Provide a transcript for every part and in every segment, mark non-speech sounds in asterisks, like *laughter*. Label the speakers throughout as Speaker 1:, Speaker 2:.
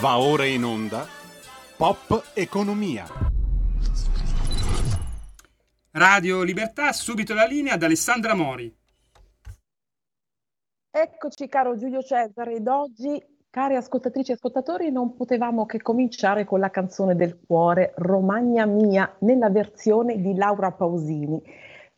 Speaker 1: Va ora in onda Pop Economia.
Speaker 2: Radio Libertà, subito la linea ad Alessandra Mori.
Speaker 3: Eccoci caro Giulio Cesare ed oggi, cari ascoltatrici e ascoltatori, non potevamo che cominciare con la canzone del cuore Romagna Mia nella versione di Laura Pausini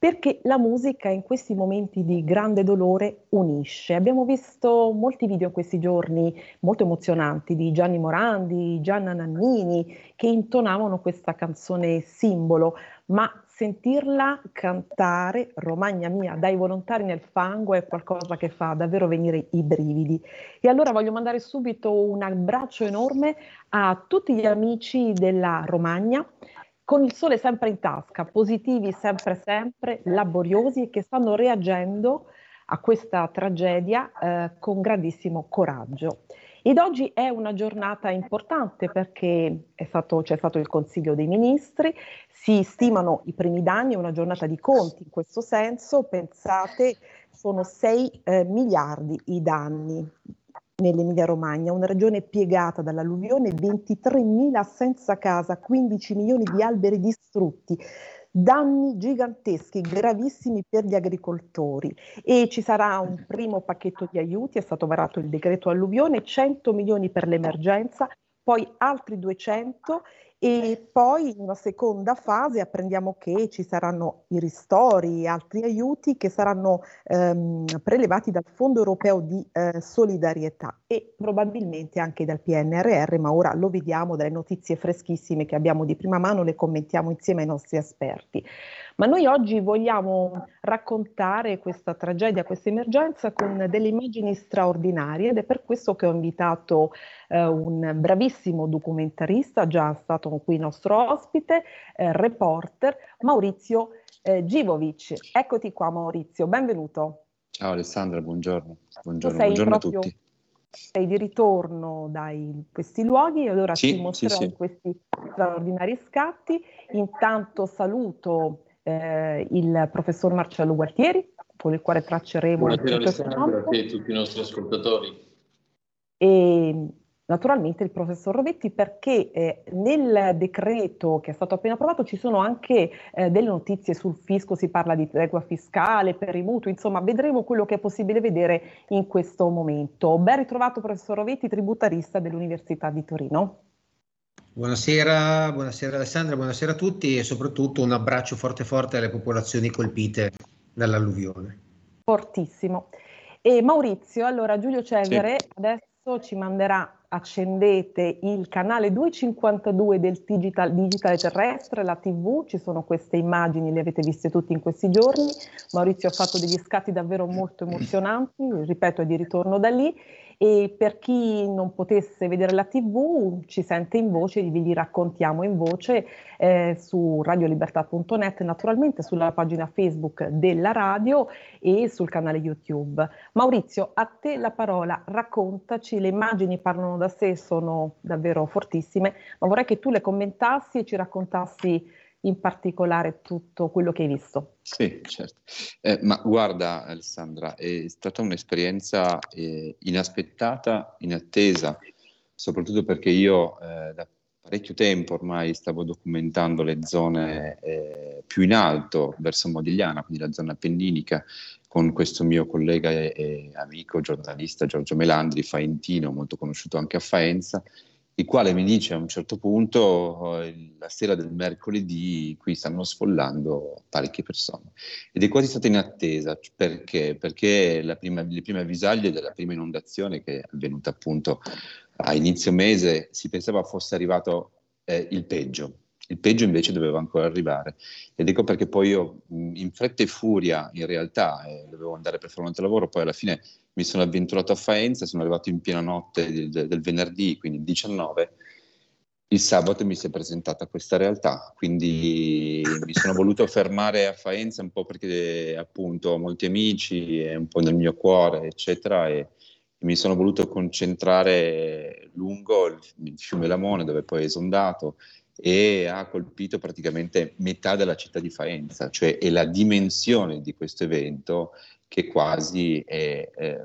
Speaker 3: perché la musica in questi momenti di grande dolore unisce. Abbiamo visto molti video in questi giorni molto emozionanti di Gianni Morandi, Gianna Nannini, che intonavano questa canzone simbolo, ma sentirla cantare Romagna mia dai volontari nel fango è qualcosa che fa davvero venire i brividi. E allora voglio mandare subito un abbraccio enorme a tutti gli amici della Romagna, con il sole sempre in tasca, positivi sempre sempre, laboriosi e che stanno reagendo a questa tragedia eh, con grandissimo coraggio. Ed oggi è una giornata importante perché stato, c'è stato il Consiglio dei Ministri, si stimano i primi danni, è una giornata di conti in questo senso, pensate sono 6 eh, miliardi i danni nell'Emilia Romagna, una regione piegata dall'alluvione, 23.000 senza casa, 15 milioni di alberi distrutti, danni giganteschi, gravissimi per gli agricoltori. E ci sarà un primo pacchetto di aiuti, è stato varato il decreto alluvione, 100 milioni per l'emergenza, poi altri 200 e poi in una seconda fase apprendiamo che ci saranno i ristori e altri aiuti che saranno ehm, prelevati dal Fondo Europeo di eh, Solidarietà e probabilmente anche dal PNRR, ma ora lo vediamo dalle notizie freschissime che abbiamo di prima mano, le commentiamo insieme ai nostri esperti. Ma noi oggi vogliamo raccontare questa tragedia, questa emergenza con delle immagini straordinarie ed è per questo che ho invitato eh, un bravissimo documentarista, già stato qui nostro ospite, eh, reporter, Maurizio eh, Givovic. Eccoti qua Maurizio, benvenuto.
Speaker 4: Ciao Alessandra, buongiorno. Buongiorno, buongiorno a tutti
Speaker 3: sei di ritorno da questi luoghi e allora sì, ti mostrerò sì, sì. questi straordinari scatti. Intanto saluto eh, il professor Marcello Gualtieri, con il quale tracceremo
Speaker 5: Buonasera Alessandro, a te e tutti i nostri ascoltatori.
Speaker 3: E naturalmente il professor Rovetti perché eh, nel decreto che è stato appena approvato ci sono anche eh, delle notizie sul fisco, si parla di tregua fiscale per i mutui, insomma vedremo quello che è possibile vedere in questo momento. Ben ritrovato professor Rovetti, tributarista dell'Università di Torino.
Speaker 6: Buonasera, buonasera Alessandra, buonasera a tutti e soprattutto un abbraccio forte forte alle popolazioni colpite dall'alluvione.
Speaker 3: Fortissimo. E Maurizio, allora Giulio Cesare sì. adesso ci manderà, accendete il canale 252 del digital, digitale terrestre, la TV, ci sono queste immagini, le avete viste tutti in questi giorni. Maurizio ha fatto degli scatti davvero molto *clears throat* emozionanti, ripeto è di ritorno da lì e per chi non potesse vedere la tv ci sente in voce, vi raccontiamo in voce eh, su radiolibertà.net, naturalmente sulla pagina Facebook della radio e sul canale YouTube. Maurizio, a te la parola, raccontaci, le immagini parlano da sé, sono davvero fortissime, ma vorrei che tu le commentassi e ci raccontassi in particolare tutto quello che hai visto.
Speaker 4: Sì, certo. Eh, ma guarda Alessandra, è stata un'esperienza eh, inaspettata, inattesa, soprattutto perché io eh, da parecchio tempo ormai stavo documentando le zone eh, più in alto, verso Modigliana, quindi la zona appenninica, con questo mio collega e, e amico giornalista Giorgio Melandri, faentino, molto conosciuto anche a Faenza, il quale mi dice a un certo punto, eh, la sera del mercoledì, qui stanno sfollando parecchie persone. Ed è quasi stata in attesa, perché? Perché prima, le prime avvisaglie della prima inondazione, che è avvenuta appunto a inizio mese, si pensava fosse arrivato eh, il peggio. Il peggio invece doveva ancora arrivare. Ed ecco perché poi io, in fretta e furia, in realtà, eh, dovevo andare per fare un altro lavoro, poi alla fine mi sono avventurato a Faenza, sono arrivato in piena notte del, del venerdì, quindi il 19, il sabato mi si è presentata questa realtà, quindi mi sono voluto fermare a Faenza un po' perché appunto ho molti amici, è un po' nel mio cuore, eccetera, e, e mi sono voluto concentrare lungo il, il fiume Lamone dove poi è esondato e ha colpito praticamente metà della città di Faenza, cioè è la dimensione di questo evento che quasi è, eh,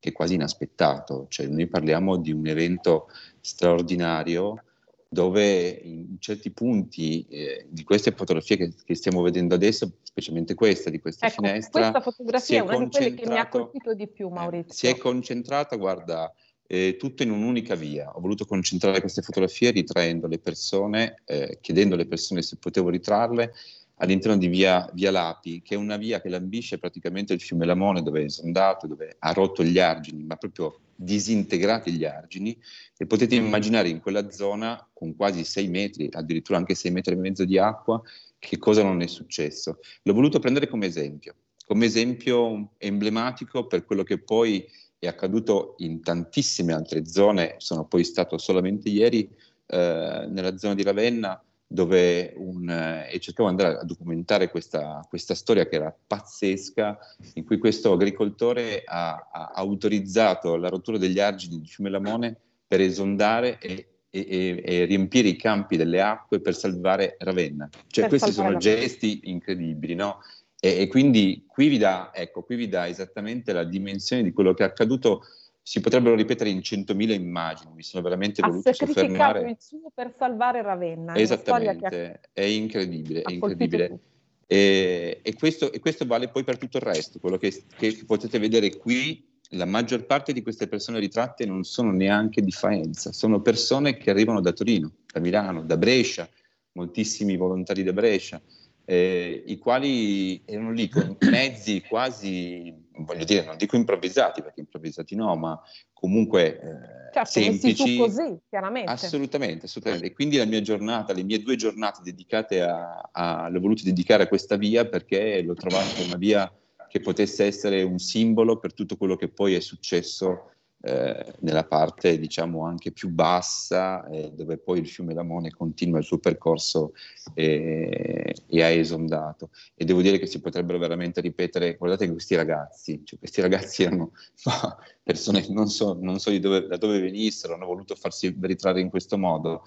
Speaker 4: che è quasi inaspettato, cioè noi parliamo di un evento straordinario dove in certi punti eh, di queste fotografie che, che, stiamo vedendo adesso, specialmente questa di questa
Speaker 3: ecco,
Speaker 4: finestra,
Speaker 3: questa fotografia è una di quelle che mi ha colpito di più, Maurizio.
Speaker 4: Eh, si è concentrata, guarda, eh, tutto in un'unica via. Ho voluto concentrare queste fotografie ritraendo le persone, eh, chiedendo alle persone se potevo ritrarle all'interno di via, via, Lapi, che è una via che lambisce praticamente il fiume Lamone, dove è esondato, dove ha rotto gli argini, ma proprio disintegrati gli argini, e potete immaginare in quella zona, con quasi 6 metri, addirittura anche 6 metri e mezzo di acqua, che cosa non è successo. L'ho voluto prendere come esempio, come esempio emblematico per quello che poi è accaduto in tantissime altre zone, sono poi stato solamente ieri eh, nella zona di Ravenna, dove un, eh, e cercavo di andare a documentare questa, questa, storia che era pazzesca, in cui questo agricoltore ha, ha autorizzato la rottura degli argini di fiume Lamone per esondare e, e, e, riempire i campi delle acque per salvare Ravenna. Cioè per questi sono gesti incredibili, no? E, e, quindi qui vi, dà, ecco, qui vi dà esattamente la dimensione di quello che è accaduto si potrebbero ripetere in centomila immagini, mi sono veramente ha voluto soffermare.
Speaker 3: il suo per salvare Ravenna.
Speaker 4: Esattamente, è incredibile, è incredibile. E, e, questo, e, questo, vale poi per tutto il resto, quello che, che, potete vedere qui, la maggior parte di queste persone ritratte non sono neanche di Faenza, sono persone che arrivano da Torino, da Milano, da Brescia, moltissimi volontari da Brescia, eh, i quali erano lì con mezzi quasi, voglio dire, non dico improvvisati, perché improvvisati no, ma comunque eh,
Speaker 3: certo,
Speaker 4: semplici.
Speaker 3: così, chiaramente.
Speaker 4: Assolutamente, assolutamente. E quindi la mia giornata, le mie due giornate dedicate a, a l'ho voluto dedicare a questa via perché l'ho trovata una via che potesse essere un simbolo per tutto quello che poi è successo eh, nella parte diciamo anche più bassa eh, dove poi il fiume Lamone continua il suo percorso e, e ha esondato. E devo dire che si potrebbero veramente ripetere guardate che questi ragazzi cioè questi ragazzi erano *laughs* persone non so, non so dove, da dove venissero hanno voluto farsi ritrarre in questo modo.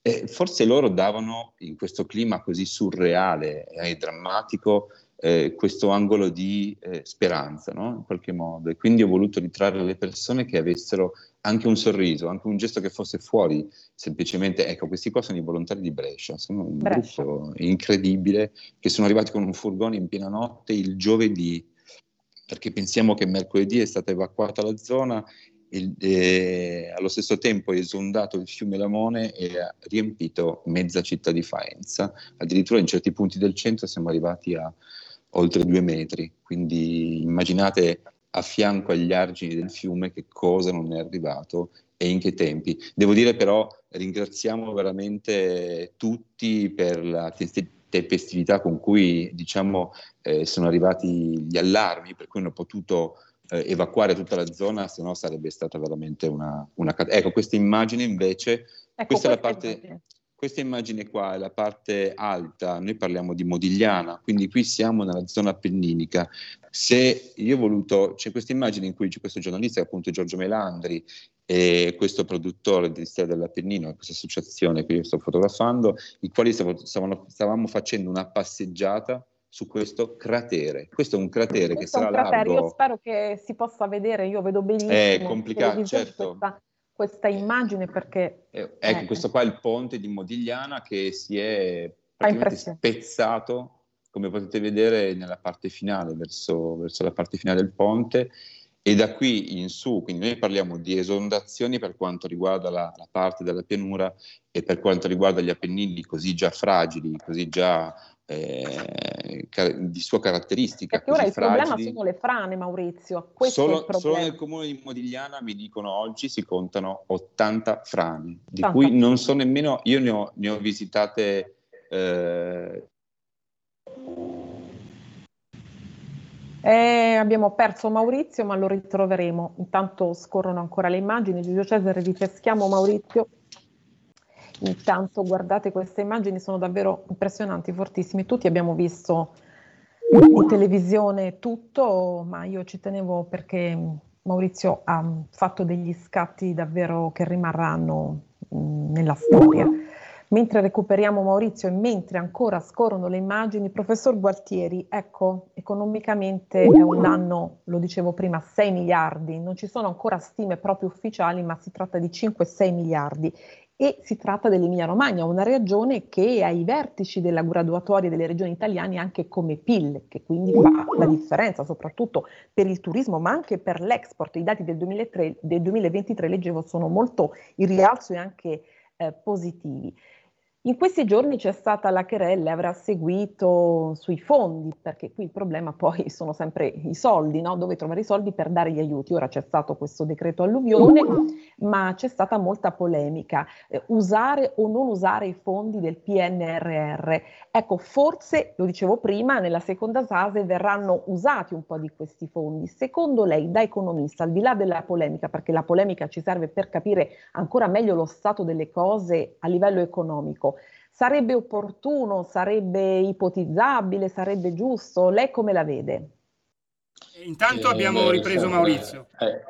Speaker 4: E forse loro davano in questo clima così surreale e drammatico eh, questo angolo di eh, speranza, no? in qualche modo. E quindi ho voluto ritrarre le persone che avessero anche un sorriso, anche un gesto che fosse fuori, semplicemente, ecco, questi qua sono i volontari di Brescia, sono un Brescia. gruppo incredibile, che sono arrivati con un furgone in piena notte il giovedì, perché pensiamo che mercoledì è stata evacuata la zona il, eh, allo stesso tempo è esondato il fiume Lamone e ha riempito mezza città di Faenza. Addirittura in certi punti del centro siamo arrivati a oltre due metri, quindi immaginate a fianco agli argini del fiume che cosa non è arrivato e in che tempi. Devo dire però ringraziamo veramente tutti per la tempestività con cui diciamo, eh, sono arrivati gli allarmi, per cui hanno potuto eh, evacuare tutta la zona, se no sarebbe stata veramente una, una... Ecco, questa immagine invece, ecco, questa è la parte... Immagine. Questa immagine qua è la parte alta, noi parliamo di Modigliana, quindi qui siamo nella zona appenninica. Se io ho voluto, c'è questa immagine in cui c'è questo giornalista, appunto Giorgio Melandri, e questo produttore di Stella dell'Appennino, questa associazione che io sto fotografando, i quali stavano, stavamo facendo una passeggiata su questo cratere. Questo è un cratere questo che sarà cratere. largo.
Speaker 3: Io spero che si possa vedere, io vedo benissimo.
Speaker 4: È complicato, certo.
Speaker 3: Questa questa immagine perché...
Speaker 4: Eh, ecco, eh. questo qua è il ponte di Modigliana che si è praticamente spezzato, come potete vedere nella parte finale, verso, verso la parte finale del ponte, e da qui in su, quindi noi parliamo di esondazioni per quanto riguarda la, la, parte della pianura e per quanto riguarda gli Appennini così già fragili, così già eh, di sua caratteristica.
Speaker 3: Perché ora il fragili. problema sono le frane, Maurizio.
Speaker 4: Solo, solo, nel comune di Modigliana mi dicono oggi si contano 80 frane, di 80. cui non so nemmeno, io ne ho, ne ho visitate. Eh...
Speaker 3: Eh, abbiamo perso Maurizio, ma lo ritroveremo. Intanto scorrono ancora le immagini. Giulio Cesare, ripeschiamo Maurizio. Intanto guardate queste immagini, sono davvero impressionanti, fortissime. Tutti abbiamo visto in televisione tutto, ma io ci tenevo perché Maurizio ha fatto degli scatti davvero che rimarranno mh, nella storia. Mentre recuperiamo Maurizio e mentre ancora scorrono le immagini, professor Gualtieri, ecco, economicamente è un anno, lo dicevo prima, 6 miliardi, non ci sono ancora stime proprio ufficiali, ma si tratta di 5-6 miliardi e si tratta dell'Emilia Romagna, una regione che è ai vertici della graduatoria delle regioni italiane anche come PIL, che quindi fa la differenza soprattutto per il turismo, ma anche per l'export. I dati del, 2003, del 2023, leggevo, sono molto in rialzo e anche eh, positivi. In questi giorni c'è stata la querella, avrà seguito sui fondi, perché qui il problema poi *laughs* sono sempre i soldi, no? dove trovare i soldi per dare gli aiuti. Ora c'è stato questo decreto alluvione, ma c'è stata molta polemica. Eh, usare o non usare i fondi del PNRR. Ecco, forse, lo dicevo prima, nella seconda fase verranno usati un po' di questi fondi. Secondo lei, da economista, al di là della polemica, perché la polemica ci serve per capire ancora meglio lo stato delle cose a livello economico, Sarebbe opportuno, sarebbe ipotizzabile, sarebbe giusto? Lei come la vede?
Speaker 2: Intanto abbiamo ripreso Maurizio.
Speaker 3: Eh.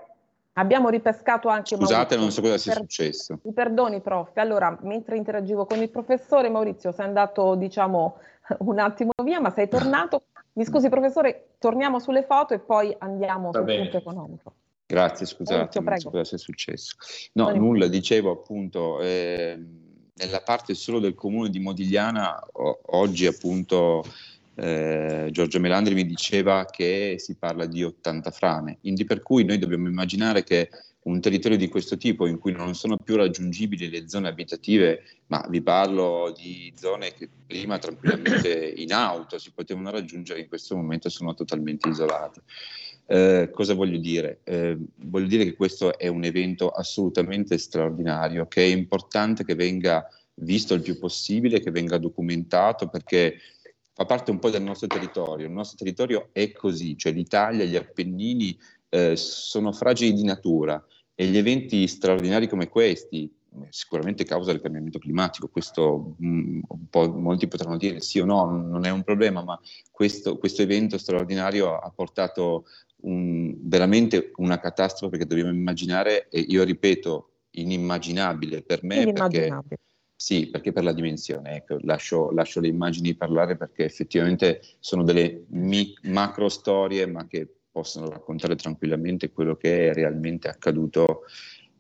Speaker 3: Abbiamo ripescato anche
Speaker 4: Scusate,
Speaker 3: Maurizio.
Speaker 4: non so cosa sia
Speaker 3: per...
Speaker 4: successo.
Speaker 3: Mi perdoni, prof. Allora, mentre interagivo con il professore, Maurizio, sei andato, diciamo, *laughs* un attimo via, ma sei tornato. Mi scusi, professore, torniamo sulle foto e poi andiamo Va sul bene. punto economico.
Speaker 4: Grazie, scusate, Maurizio, non so cosa sia successo. No, Buon nulla, dicevo appunto... Eh, nella parte solo del comune di Modigliana, o, oggi appunto eh, Giorgio Melandri mi diceva che si parla di 80 frane, quindi per cui noi dobbiamo immaginare che un territorio di questo tipo in cui non sono più raggiungibili le zone abitative, ma vi parlo di zone che prima tranquillamente in auto si potevano raggiungere, in questo momento sono totalmente isolate. Eh, cosa voglio dire? Eh, voglio dire che questo è un evento assolutamente straordinario, che è importante che venga visto il più possibile, che venga documentato, perché fa parte un po' del nostro territorio. Il nostro territorio è così, cioè l'Italia, gli Appennini eh, sono fragili di natura e gli eventi straordinari come questi, sicuramente causa del cambiamento climatico, questo mh, mm, un molti potranno dire sì o no, non è un problema, ma questo, questo evento straordinario ha portato un, veramente una catastrofe che dobbiamo immaginare e io ripeto inimmaginabile per me inimmaginabile. perché sì, perché per la dimensione, ecco, lascio, lascio, le immagini parlare perché effettivamente sono delle mi- macro storie ma che possono raccontare tranquillamente quello che è realmente accaduto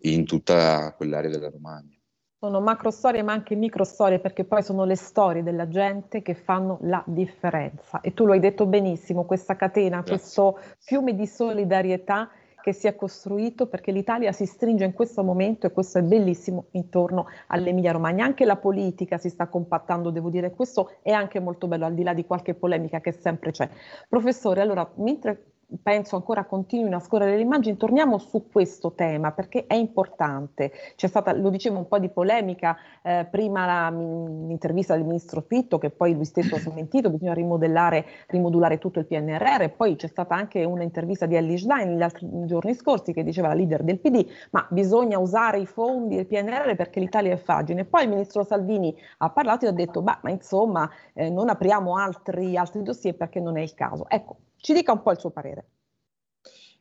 Speaker 4: in tutta quell'area della Romagna.
Speaker 3: Sono macro storie ma anche micro storie perché poi sono le storie della gente che fanno la differenza. E tu lo hai detto benissimo, questa catena, Grazie. questo fiume di solidarietà che si è costruito perché l'Italia si stringe in questo momento e questo è bellissimo intorno all'Emilia Romagna. Anche la politica si sta compattando, devo dire, questo è anche molto bello al di là di qualche polemica che sempre c'è. Professore, allora, mentre penso ancora continuino a scorrere le immagini, torniamo su questo tema perché è importante. C'è stata, lo dicevo, un po' di polemica, eh, prima l'intervista del ministro Fitto che poi lui stesso ha *laughs* smentito, bisogna rimodellare, rimodulare tutto il PNRR, e poi c'è stata anche un'intervista di Ellie Schlein gli altri giorni scorsi che diceva la leader del PD, ma bisogna usare i fondi del PNRR perché l'Italia è fragile. Poi il ministro Salvini ha parlato e ha detto, ma insomma eh, non apriamo altri, altri dossier perché non è il caso. Ecco, ci dica un po' il suo parere.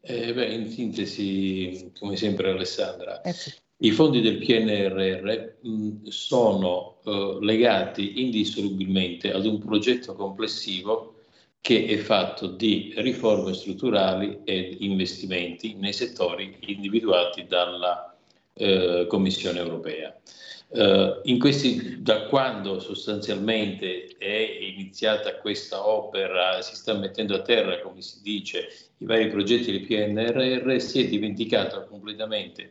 Speaker 5: Eh, beh, in sintesi, come sempre Alessandra,
Speaker 3: eh sì.
Speaker 5: i fondi del PNRR mh, sono eh, legati indissolubilmente ad un progetto complessivo che è fatto di riforme strutturali ed investimenti nei settori individuati dalla eh, Commissione europea. Uh, questi, da quando sostanzialmente è iniziata questa opera, si sta mettendo a terra, come si dice, i vari progetti del PNRR, si è dimenticata completamente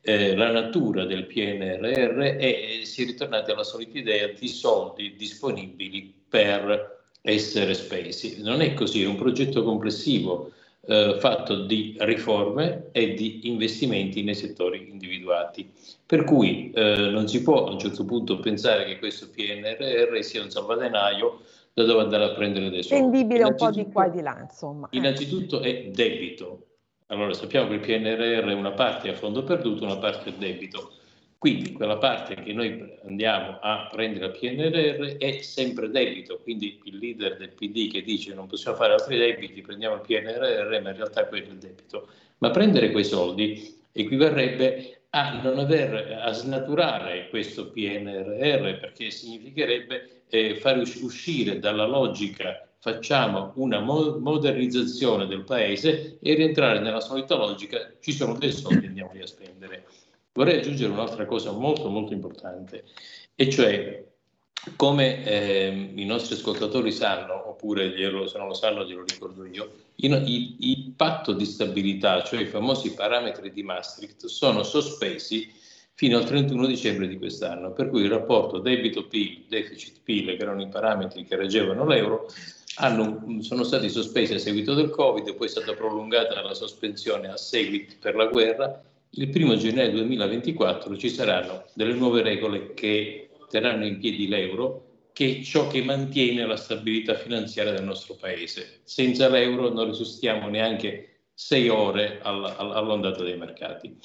Speaker 5: eh, la natura del PNRR e si è ritornati alla solita idea di soldi disponibili per essere spesi. Non è così, è un progetto complessivo eh, fatto di riforme e di investimenti nei settori individuati. Per cui eh, non si può a un certo punto pensare che questo PNRR sia un salvadenaio da dove andare a prendere dei soldi.
Speaker 3: Tendibile un po' di qua e di là, insomma.
Speaker 5: Innanzitutto è debito. Allora sappiamo che il PNRR è una parte a fondo perduto, una parte è debito quindi quella parte che noi andiamo a prendere al PNRR è sempre debito, quindi il leader del PD che dice non possiamo fare altri debiti, prendiamo il PNRR, ma in realtà quello è il debito. Ma prendere quei soldi equivarrebbe a non aver, a snaturare questo PNRR perché significherebbe eh, fare uscire dalla logica facciamo una mo- modernizzazione del paese e rientrare nella solita logica ci sono dei soldi andiamoli a spendere. Vorrei aggiungere un'altra cosa molto molto importante e cioè come eh, i nostri ascoltatori sanno, oppure glielo, se non lo sanno glielo ricordo io, il, il, il, patto di stabilità, cioè i famosi parametri di Maastricht, sono sospesi fino al 31 dicembre di quest'anno, per cui il rapporto debito-PIL, deficit-PIL, che erano i parametri che reggevano l'euro, hanno, sono stati sospesi a seguito del Covid, poi è stata prolungata la sospensione a seguito per la guerra. Il primo gennaio 2024 ci saranno delle nuove regole che terranno in piedi l'euro, che è ciò che mantiene la stabilità finanziaria del nostro paese. Senza l'euro non resistiamo neanche sei ore all'ondata dei mercati.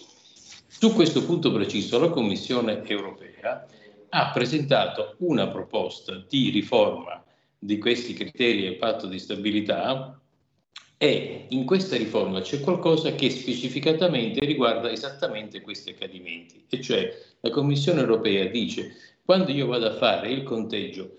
Speaker 5: Su questo punto preciso la Commissione europea ha presentato una proposta di riforma di questi criteri e patto di stabilità e in questa riforma c'è qualcosa che specificatamente riguarda esattamente questi accadimenti, e cioè la Commissione europea dice quando io vado a fare il conteggio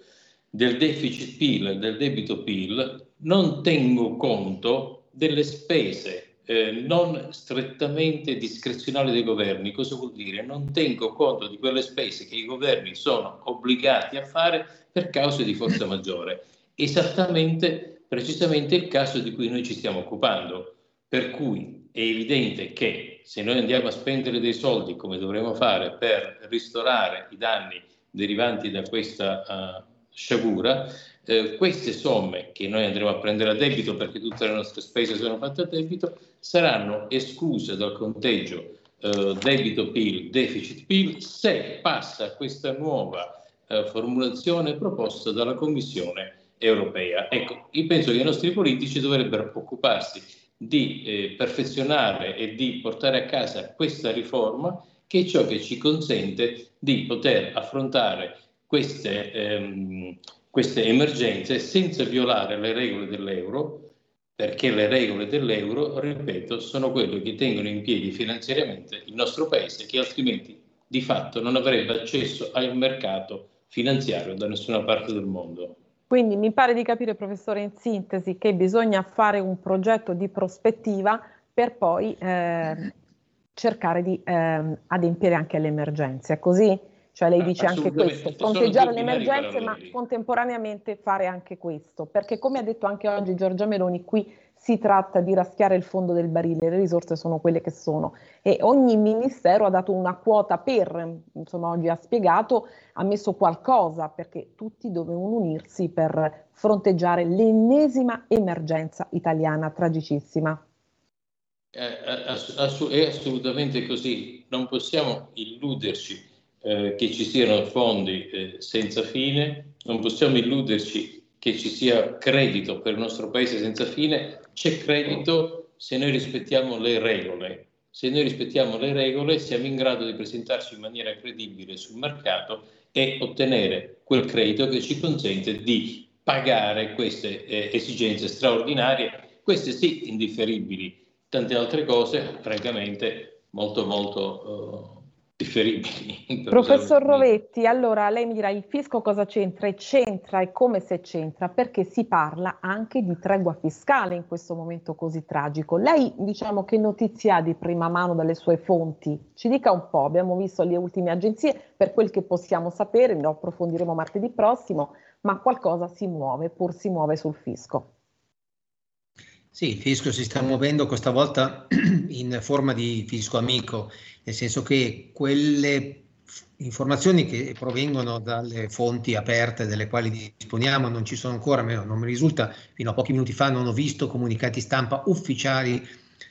Speaker 5: del deficit PIL, del debito PIL, non tengo conto delle spese eh, non strettamente discrezionali dei governi. Cosa vuol dire? Non tengo conto di quelle spese che i governi sono obbligati a fare per cause di forza maggiore. Esattamente, precisamente il caso di cui noi ci stiamo occupando. Per cui è evidente che se noi andiamo a spendere dei soldi come dovremmo fare per ristorare i danni derivanti da questa uh, sciagura, eh, queste somme che noi andremo a prendere a debito perché tutte le nostre spese sono fatte a debito saranno escluse dal conteggio eh, debito-PIL, deficit-PIL se passa questa nuova eh, formulazione proposta dalla Commissione europea. Ecco, io penso che i nostri politici dovrebbero occuparsi di eh, perfezionare e di portare a casa questa riforma che è ciò che ci consente di poter affrontare queste, ehm, queste emergenze senza violare le regole dell'euro, perché le regole dell'euro, ripeto, sono quelle che tengono in piedi finanziariamente il nostro paese, che altrimenti di fatto non avrebbe accesso al mercato finanziario da nessuna parte del mondo.
Speaker 3: Quindi mi pare di capire, professore, in sintesi, che bisogna fare un progetto di prospettiva per poi eh, cercare di eh, adempiere anche alle emergenze, è così? Cioè lei dice anche questo, fronteggiare le emergenze ma contemporaneamente fare anche questo, perché come ha detto anche oggi Giorgia Meloni, qui si tratta di raschiare il fondo del barile, le risorse sono quelle che sono. E ogni ministero ha dato una quota per, insomma oggi ha spiegato, ha messo qualcosa perché tutti dovevano unirsi per fronteggiare l'ennesima emergenza italiana tragicissima.
Speaker 5: È, è assolutamente così, non possiamo illuderci eh, che ci siano fondi eh, senza fine, non possiamo illuderci che ci sia credito per il nostro paese senza fine, c'è credito se noi rispettiamo le regole. Se noi rispettiamo le regole siamo in grado di presentarci in maniera credibile sul mercato e ottenere quel credito che ci consente di pagare queste eh, esigenze straordinarie, queste sì indifferibili, tante altre cose francamente molto molto... Uh, differibili. *laughs*
Speaker 3: Professor Rovetti, allora lei mi dirà il fisco cosa c'entra e c'entra e come se c'entra perché si parla anche di tregua fiscale in questo momento così tragico. Lei diciamo che notizie ha di prima mano dalle sue fonti? Ci dica un po', abbiamo visto le ultime agenzie, per quel che possiamo sapere, ne approfondiremo martedì prossimo, ma qualcosa si muove, pur si muove sul fisco.
Speaker 6: Sì, il fisco si sta muovendo questa volta *clears throat* in forma di fisco amico, nel senso che quelle informazioni che provengono dalle fonti aperte delle quali disponiamo non ci sono ancora, non mi risulta, fino a pochi minuti fa non ho visto comunicati stampa ufficiali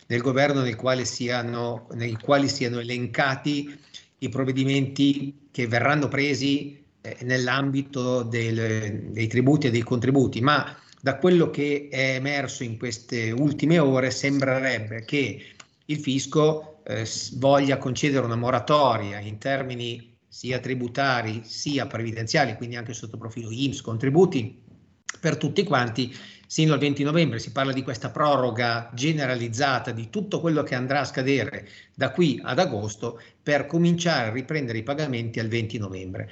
Speaker 6: del governo nei quali siano, nei quali siano elencati i provvedimenti che verranno presi eh, nell'ambito del, dei tributi e dei contributi, ma da quello che è emerso in queste ultime ore sembrerebbe che il fisco eh, voglia concedere una moratoria in termini sia tributari sia previdenziali, quindi anche sotto profilo IMSS, contributi per tutti quanti sino al 20 novembre, si parla di questa proroga generalizzata di tutto quello che andrà a scadere da qui ad agosto per cominciare a riprendere i pagamenti al 20 novembre.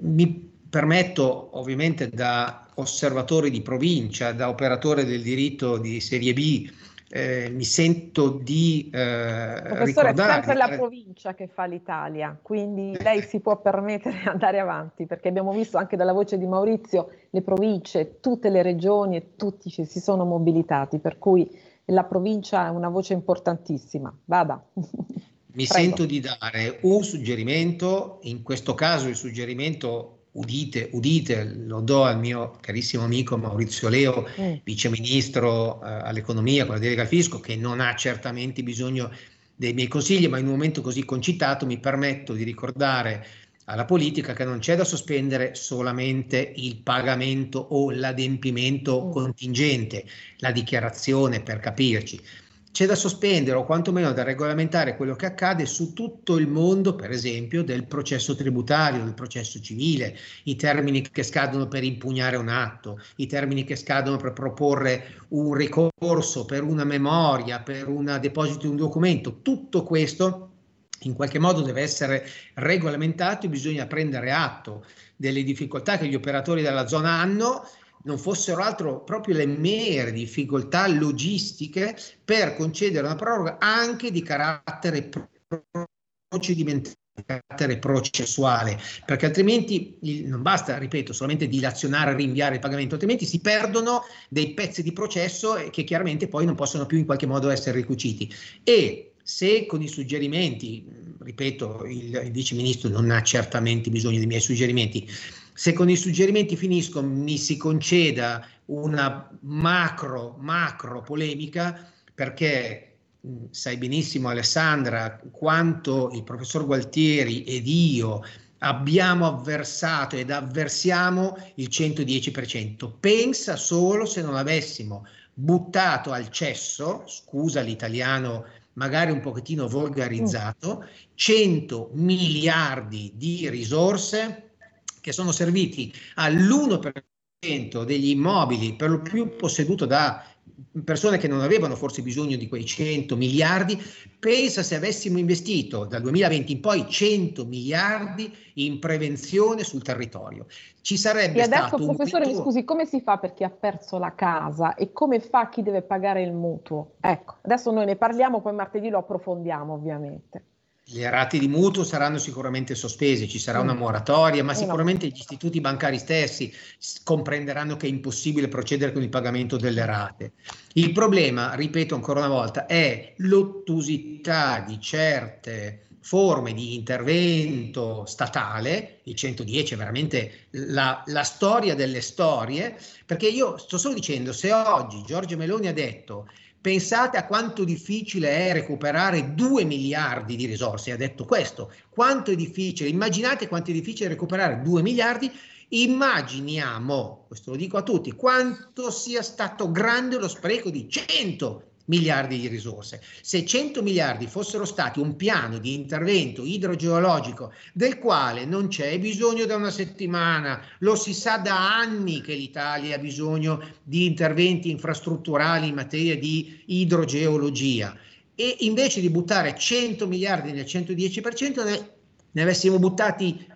Speaker 6: Mi permetto ovviamente da osservatore di provincia, da operatore del diritto di serie B, eh, mi sento di eh,
Speaker 3: Professore, è sempre la provincia che fa l'Italia, quindi eh. lei si può permettere di andare avanti, perché abbiamo visto anche dalla voce di Maurizio le province, tutte le regioni e tutti ci si sono mobilitati, per cui la provincia è una voce importantissima. Vada.
Speaker 6: Mi Prego. sento di dare un suggerimento, in questo caso il suggerimento udite, udite, lo do al mio carissimo amico Maurizio Leo, mm. viceministro eh, all'economia con la delega al fisco, che non ha certamente bisogno dei miei consigli, ma in un momento così concitato mi permetto di ricordare alla politica che non c'è da sospendere solamente il pagamento o l'adempimento mm. contingente, la dichiarazione per capirci c'è da sospendere o quantomeno da regolamentare quello che accade su tutto il mondo, per esempio, del processo tributario, del processo civile, i termini che scadono per impugnare un atto, i termini che scadono per proporre un ricorso, per una memoria, per un deposito di un documento. Tutto questo in qualche modo deve essere regolamentato e bisogna prendere atto delle difficoltà che gli operatori della zona hanno non fossero altro proprio le mere difficoltà logistiche per concedere una proroga anche di carattere procedimentale carattere processuale, perché altrimenti il, non basta, ripeto, solamente dilazionare, rinviare il pagamento, altrimenti si perdono dei pezzi di processo che chiaramente poi non possono più in qualche modo essere ricuciti. E se con i suggerimenti, ripeto, il, il vice ministro non ha certamente bisogno dei miei suggerimenti, se con i suggerimenti finisco, mi si conceda una macro, macro polemica, perché sai benissimo Alessandra quanto il professor Gualtieri ed io abbiamo avversato ed avversiamo il 110%. Pensa solo se non avessimo buttato al cesso, scusa l'italiano magari un pochettino volgarizzato, 100 miliardi di risorse che sono serviti all'1% degli immobili, per lo più posseduto da persone che non avevano forse bisogno di quei 100 miliardi, pensa se avessimo investito dal 2020 in poi 100 miliardi in prevenzione sul territorio. Ci sarebbe
Speaker 3: e adesso,
Speaker 6: stato
Speaker 3: professore,
Speaker 6: un...
Speaker 3: mi scusi, come si fa per chi ha perso la casa e come fa chi deve pagare il mutuo? Ecco, adesso noi ne parliamo, poi martedì lo approfondiamo ovviamente.
Speaker 6: Le rate di mutuo saranno sicuramente sospese, ci sarà una mm. moratoria, ma sicuramente gli istituti bancari stessi comprenderanno che è impossibile procedere con il pagamento delle rate. Il problema, ripeto ancora una volta, è l'ottusità di certe forme di intervento statale, il 110 è veramente la, la, storia delle storie, perché io sto solo dicendo, se oggi Giorgio Meloni ha detto Pensate a quanto difficile è recuperare 2 miliardi di risorse, ha detto questo. Quanto è difficile, immaginate quanto è difficile recuperare 2 miliardi, immaginiamo, questo lo dico a tutti, quanto sia stato grande lo spreco di 100 miliardi di risorse. Se 100 miliardi fossero stati un piano di intervento idrogeologico del quale non c'è bisogno da una settimana, lo si sa da anni che l'Italia ha bisogno di interventi infrastrutturali in materia di idrogeologia e invece di buttare 100 miliardi nel 110% ne, ne avessimo buttati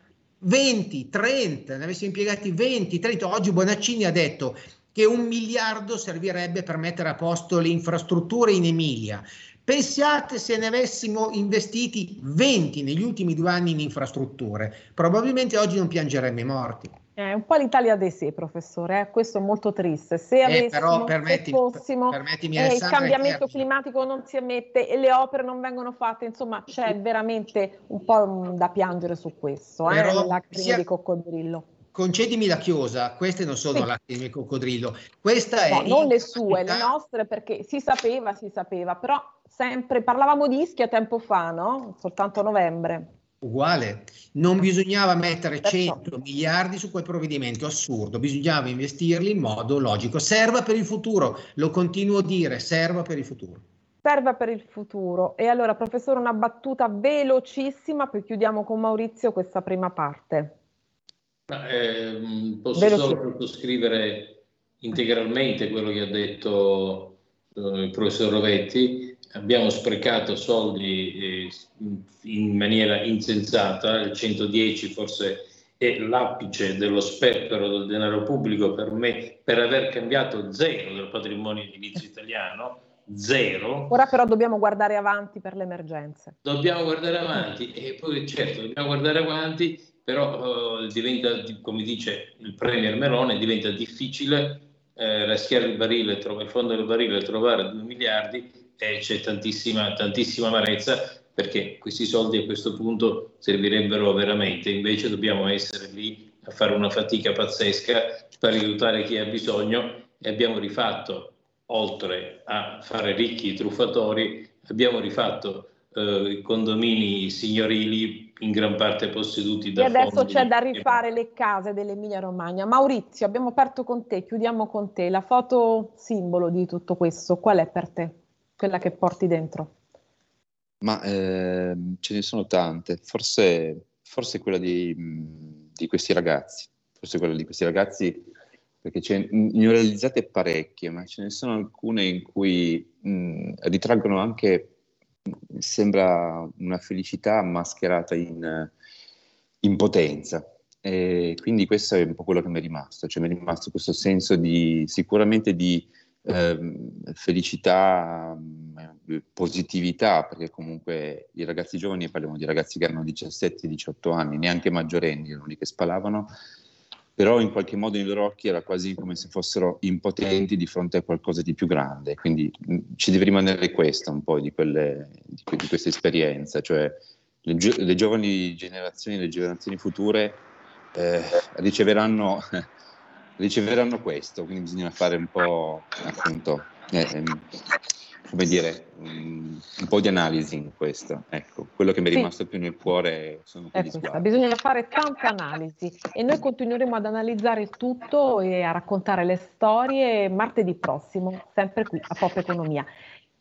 Speaker 6: 20, 30, ne avessimo impiegati 20, 30. Oggi Bonaccini ha detto che un miliardo servirebbe per mettere a posto le infrastrutture in Emilia. Pensate se ne avessimo investiti 20 negli ultimi due anni in infrastrutture, probabilmente oggi non piangeremmo i morti.
Speaker 3: È un po' l'Italia dei sé, professore, eh? questo è molto triste. Se eh, avessimo, però, permetti, se fossimo, eh, il cambiamento climatico non si ammette e le opere non vengono fatte, insomma c'è veramente un po' da piangere su questo, eh? però, lacrime sia, di coccodrillo
Speaker 6: concedimi la chiosa, queste non sono sì. lacrime di coccodrillo, questa
Speaker 3: no, è... non le sue, le *laughs* nostre, perché si sapeva, si sapeva, però sempre, parlavamo di Ischia tempo fa, no? Soltanto a novembre.
Speaker 6: Uguale, non bisognava mettere 100 miliardi su quel provvedimento, assurdo, bisognava investirli in modo logico. Serva per il futuro, lo continuo a dire, serva per il futuro.
Speaker 3: Serva per il futuro. E allora, professore, una battuta velocissima, poi chiudiamo con Maurizio questa prima parte.
Speaker 5: Ma, eh, posso solo sottoscrivere integralmente quello che ha detto eh, il professor Rovetti, abbiamo sprecato soldi eh, in maniera insensata, il 110 forse è l'apice dello sperpero del denaro pubblico per me, per aver cambiato zero del patrimonio edilizio italiano, zero.
Speaker 3: Ora però dobbiamo guardare avanti per le emergenze.
Speaker 5: Dobbiamo guardare avanti e poi certo dobbiamo guardare avanti, però eh, diventa, come dice il Premier Melone, diventa difficile eh, raschiare il barile, trovare il fondo del barile e trovare 2 miliardi e c'è tantissima, tantissima amarezza perché questi soldi a questo punto servirebbero veramente, invece dobbiamo essere lì a fare una fatica pazzesca per aiutare chi ha bisogno e abbiamo rifatto, oltre a fare ricchi i truffatori, abbiamo rifatto eh, condomini signorili in gran parte posseduti da
Speaker 3: E adesso
Speaker 5: fondi.
Speaker 3: c'è da rifare le case dell'Emilia Romagna. Maurizio, abbiamo aperto con te, chiudiamo con te. La foto simbolo di tutto questo, qual è per te? Quella che porti dentro?
Speaker 4: Ma eh, ce ne sono tante, forse, forse quella di, di, questi ragazzi, forse quella di questi ragazzi, perché ce ne ho realizzate parecchie, ma ce ne sono alcune in cui mh, ritraggono anche, sembra una felicità mascherata in, potenza. E quindi questo è un po' quello che mi è rimasto, cioè mi è rimasto questo senso di sicuramente di eh, felicità, positività, perché comunque i ragazzi giovani, parliamo di ragazzi che hanno 17-18 anni, neanche maggiorenni, erano lì che spalavano, però in qualche modo nei loro occhi era quasi come se fossero impotenti di fronte a qualcosa di più grande, quindi mh, ci deve rimanere questo un po' di, quelle, di, di questa esperienza, cioè le, gio- le, giovani generazioni, le generazioni future eh, riceveranno *laughs* riceveranno questo, quindi bisogna fare un po' appunto, eh, come dire, un, un, po' di analisi in questo. Ecco, quello che mi è rimasto sì. più nel cuore sono quegli
Speaker 3: ecco, Bisogna fare tante analisi e noi continueremo ad analizzare tutto e a raccontare le storie martedì prossimo, sempre qui a Pop Economia.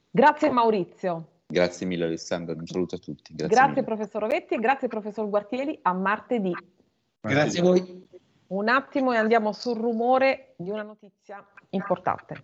Speaker 3: Grazie Maurizio.
Speaker 4: Grazie mille Alessandra, un saluto a tutti.
Speaker 3: Grazie, grazie professor Rovetti e grazie professor Guartieri, a martedì.
Speaker 6: Grazie a voi
Speaker 3: un attimo e andiamo sul rumore di una notizia importante.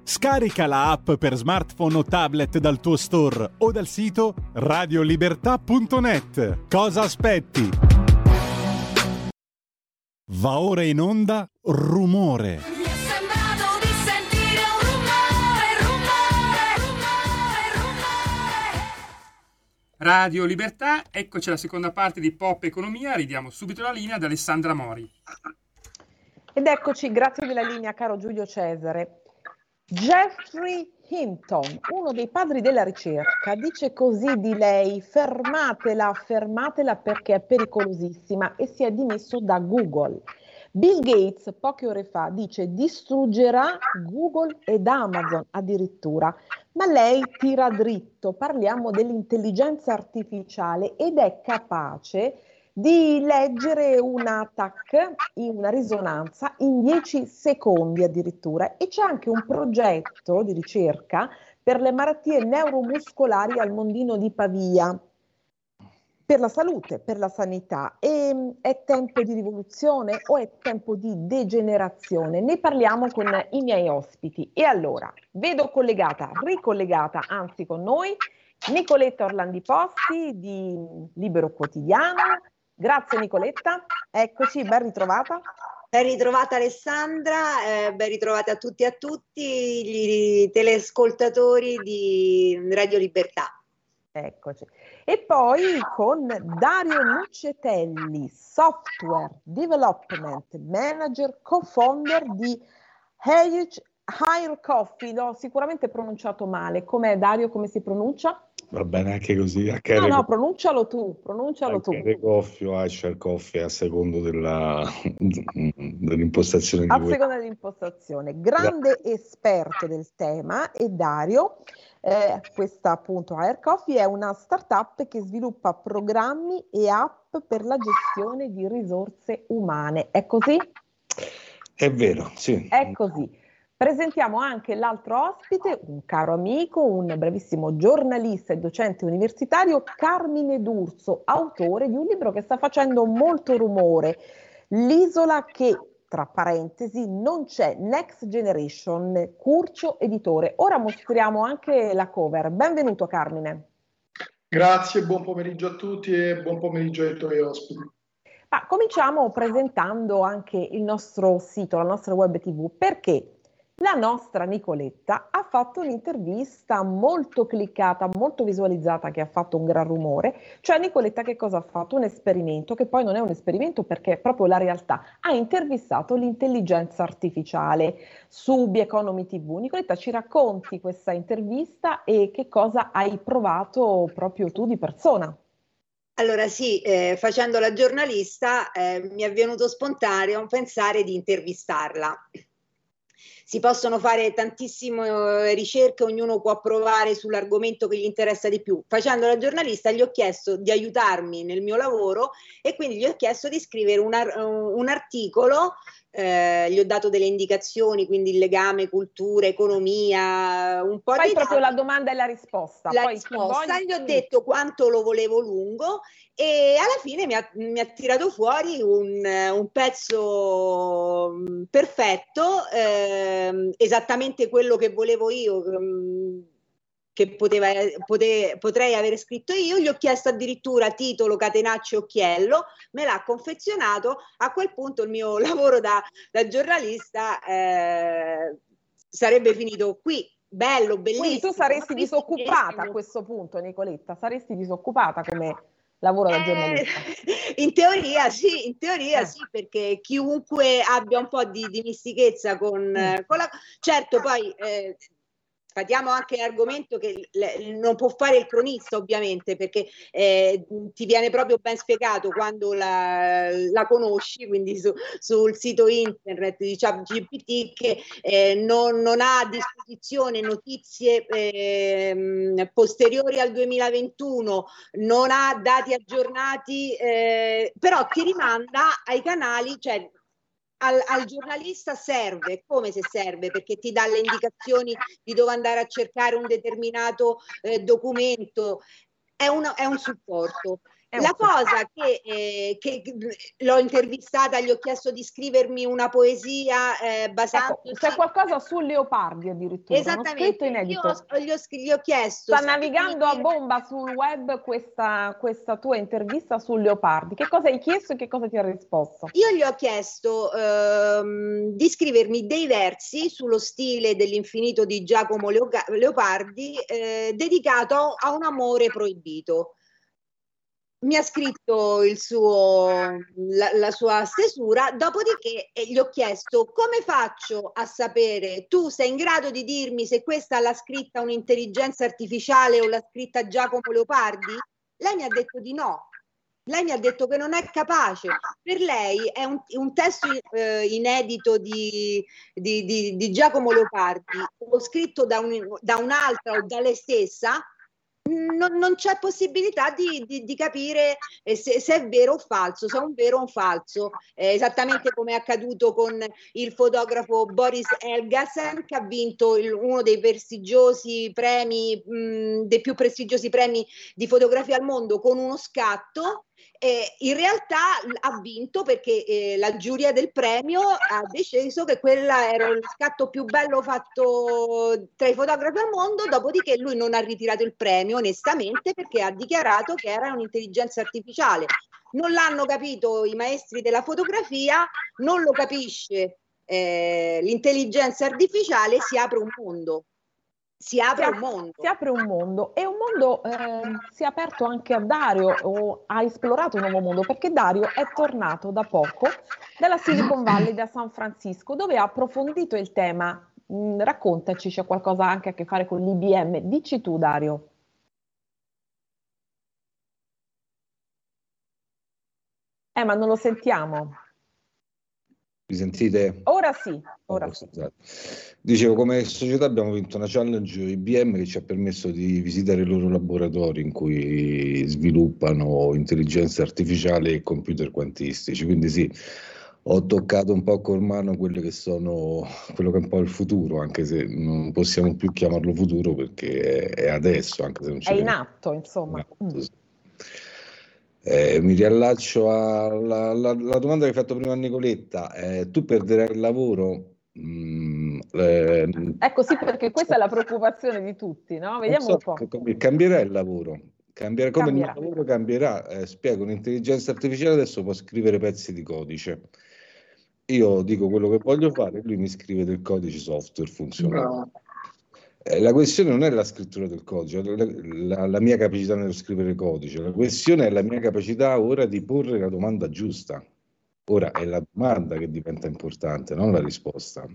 Speaker 1: Scarica la app per smartphone o tablet dal tuo store o dal sito radiolibertà.net. Cosa aspetti? Va ora in onda Rumore.
Speaker 2: Radio Libertà, eccoci alla seconda parte di Pop Economia, ridiamo subito la linea ad Alessandra Mori.
Speaker 3: Ed eccoci, grazie della linea caro Giulio Cesare. Jeffrey Hinton, uno dei padri della ricerca, dice così di lei, fermatela, fermatela perché è pericolosissima e si è dimesso da Google. Bill Gates poche ore fa dice distruggerà Google ed Amazon addirittura, ma lei tira dritto, parliamo dell'intelligenza artificiale ed è capace di leggere un attack in una risonanza in 10 secondi addirittura e c'è anche un progetto di ricerca per le malattie neuromuscolari al Mondino di Pavia per la salute, per la sanità. E, mm, è tempo di rivoluzione o è tempo di degenerazione? Ne parliamo con i miei ospiti. E allora, vedo collegata, ricollegata, anzi con noi, Nicoletta Orlandi Posti di Libero Quotidiano. Grazie Nicoletta, eccoci, ben ritrovata.
Speaker 7: Ben ritrovata Alessandra, eh, ben ritrovata a tutti e a tutti gli telescoltatori di Radio Libertà.
Speaker 3: Eccoci. E poi con Dario Nuccetelli, Software Development Manager, co-founder di Higher Coffee, l'ho sicuramente pronunciato male. Com'è Dario, come si pronuncia?
Speaker 8: Va bene anche così.
Speaker 3: No, no, pronuncialo tu, pronuncialo tu.
Speaker 8: Coffee o Asher Coffee a secondo della, *laughs* dell'impostazione.
Speaker 3: A seconda dell'impostazione. Grande Grazie. esperto del tema è Dario eh, questa appunto Air Coffee è una startup che sviluppa programmi e app per la gestione di risorse umane. È così?
Speaker 8: È vero, sì.
Speaker 3: È così. Presentiamo anche l'altro ospite, un caro amico, un brevissimo giornalista e docente universitario, Carmine D'Urso, autore di un libro che sta facendo molto rumore, L'isola che tra parentesi, non c'è Next Generation, Curcio Editore. Ora mostriamo anche la cover. Benvenuto Carmine.
Speaker 9: Grazie, buon pomeriggio a tutti e buon pomeriggio ai tuoi ospiti.
Speaker 3: Ma cominciamo presentando anche il nostro sito, la nostra web tv, perché la nostra Nicoletta ha fatto un'intervista molto cliccata, molto visualizzata, che ha fatto un gran rumore. Cioè Nicoletta che cosa ha fatto? Un esperimento, che poi non è un esperimento perché è proprio la realtà. Ha intervistato l'intelligenza artificiale su Be Economy TV. Nicoletta, ci racconti questa intervista e che cosa hai provato proprio tu di persona?
Speaker 7: Allora sì, eh, facendo la giornalista eh, mi è venuto spontaneo pensare di intervistarla si possono fare tantissime eh, ricerche, ognuno può provare sull'argomento che gli interessa di più. Facendo la giornalista gli ho chiesto di aiutarmi nel mio lavoro e quindi gli ho chiesto di scrivere un, un articolo eh, gli ho dato delle indicazioni, quindi il legame, cultura, economia, un po'
Speaker 3: Poi
Speaker 7: di
Speaker 3: proprio la domanda e la risposta.
Speaker 7: La
Speaker 3: Poi
Speaker 7: risposta, gli ho detto quanto lo volevo lungo e alla fine mi ha, mi ha tirato fuori un, un pezzo mm, perfetto, eh, esattamente quello che volevo io. Mm, che poteva, pote, potrei aver scritto io, gli ho chiesto addirittura titolo, catenaccio occhiello, me l'ha confezionato, a quel punto il mio *laughs* lavoro da, da giornalista eh, sarebbe finito qui. Bello, bellissimo.
Speaker 3: Quindi tu saresti disoccupata a questo punto, Nicoletta, saresti disoccupata come lavoro da giornalista?
Speaker 7: Eh, *laughs* in teoria sì, in teoria eh. sì, perché chiunque abbia un po' di dimestichezza con, mm. con la... Certo, poi eh, Partiamo anche l'argomento che non può fare il cronista ovviamente perché eh, ti viene proprio ben spiegato quando la, la conosci, quindi su, sul sito internet di ChatGPT che eh, non, non, ha a disposizione notizie eh, posteriori al 2021, non ha dati aggiornati, eh, però ti rimanda ai canali, cioè al, al, giornalista serve, come se serve, perché ti dà le indicazioni di dove andare a cercare un determinato eh, documento, è, una, è un supporto. La cosa che, eh, che, l'ho intervistata, gli ho chiesto di scrivermi una poesia eh, basandosi...
Speaker 3: Ecco, c'è qualcosa su Leopardi addirittura,
Speaker 7: Esattamente,
Speaker 3: inedito.
Speaker 7: Io gli ho, gli ho chiesto...
Speaker 3: Sta navigando a bomba sul web questa, questa, tua intervista su Leopardi. Che cosa hai chiesto e che cosa ti ha risposto?
Speaker 7: Io gli ho chiesto ehm, di scrivermi dei versi sullo stile dell'infinito di Giacomo Leopardi eh, dedicato a un amore proibito mi ha scritto suo, la, la, sua stesura, dopodiché eh, gli ho chiesto come faccio a sapere, tu sei in grado di dirmi se questa l'ha scritta un'intelligenza artificiale o l'ha scritta Giacomo Leopardi? Lei mi ha detto di no. Lei mi ha detto che non è capace. Per lei è un, un testo eh, inedito di, di, di, di, Giacomo Leopardi o scritto da, un, da un'altra o da lei stessa non, non c'è possibilità di, di, di capire eh, se, se, è vero o falso, se è un vero o un falso, eh, esattamente come è accaduto con il fotografo Boris Elgasen che ha vinto il, uno dei prestigiosi premi, mh, dei più prestigiosi premi di fotografia al mondo con uno scatto eh, in realtà ha vinto perché eh, la giuria del premio ha deciso che quella era lo scatto più bello fatto tra i fotografi al mondo, dopodiché lui non ha ritirato il premio onestamente perché ha dichiarato che era un'intelligenza artificiale. Non l'hanno capito i maestri della fotografia, non lo capisce eh, l'intelligenza artificiale, si apre un mondo si apre un mondo.
Speaker 3: Si apre un mondo e un mondo eh, si è aperto anche a Dario o ha esplorato un nuovo mondo perché Dario è tornato da poco dalla Silicon Valley da San Francisco dove ha approfondito il tema. Mm, raccontaci, c'è qualcosa anche a che fare con l'IBM. Dici tu Dario. Eh, ma non lo sentiamo.
Speaker 8: Mi sentite?
Speaker 3: Ora sì, ora oh, sì.
Speaker 8: Dicevo, come società abbiamo vinto una challenge IBM che ci ha permesso di visitare i loro laboratori in cui sviluppano intelligenza artificiale e computer quantistici. Quindi sì, ho toccato un po' con mano quello che sono quello che è un po' il futuro, anche se non possiamo più chiamarlo futuro perché è, adesso, anche se non c'è.
Speaker 3: È in atto, insomma. In atto,
Speaker 8: sì. Eh, mi riallaccio alla, alla, alla, domanda che hai fatto prima a Nicoletta. Eh, tu perderai il lavoro?
Speaker 3: Mm, eh, ecco sì, perché questa è la preoccupazione di tutti, no? Vediamo so, un po'.
Speaker 8: Come, cambierà il lavoro. Cambierà, come cambierà. il lavoro cambierà. Eh, spiego, un'intelligenza artificiale adesso può scrivere pezzi di codice. Io dico quello che voglio fare, lui mi scrive del codice software funzionale. No. Eh, la questione non è la scrittura del codice, la, la, la, mia capacità nello scrivere codice, la questione è la mia capacità ora di porre la domanda giusta. Ora è la domanda che diventa importante, non la risposta.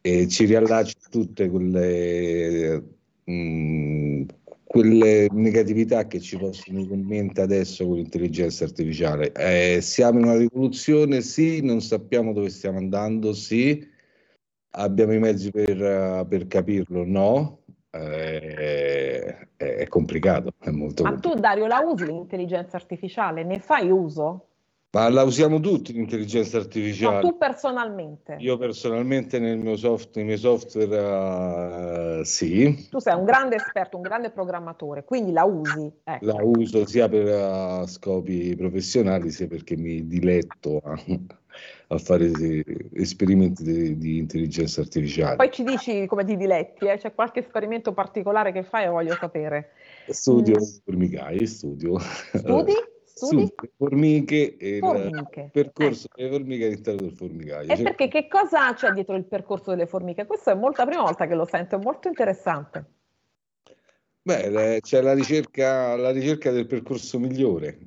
Speaker 8: E ci riallaccia tutte quelle, mh, mm, quelle negatività che ci possono in mente adesso con l'intelligenza artificiale. Eh, siamo in una rivoluzione, sì, non sappiamo dove stiamo andando, sì Abbiamo i mezzi per, per capirlo? No. Eh, è complicato, è molto
Speaker 3: Ma
Speaker 8: complicato.
Speaker 3: tu Dario la usi l'intelligenza artificiale? Ne fai uso?
Speaker 8: Ma la usiamo tutti l'intelligenza artificiale.
Speaker 3: Ma tu personalmente?
Speaker 8: Io personalmente nel mio soft, nei miei software uh, sì.
Speaker 3: Tu sei un grande esperto, un grande programmatore, quindi la usi.
Speaker 8: Ecco. La uso sia per uh, scopi professionali sia perché mi diletto a, a fare esperimenti di, di, intelligenza artificiale.
Speaker 3: Poi ci dici come ti diletti, eh? c'è qualche esperimento particolare che fai e voglio sapere.
Speaker 8: Studio mm. formicaie, studio.
Speaker 3: Studi? Studi?
Speaker 8: Su, formiche e formiche. il percorso ecco. delle formiche all'interno del formicaio.
Speaker 3: E cioè... perché che cosa c'è dietro il percorso delle formiche? Questa è molto la prima volta che lo sento, è molto interessante.
Speaker 8: Beh, c'è la ricerca, la ricerca del percorso migliore.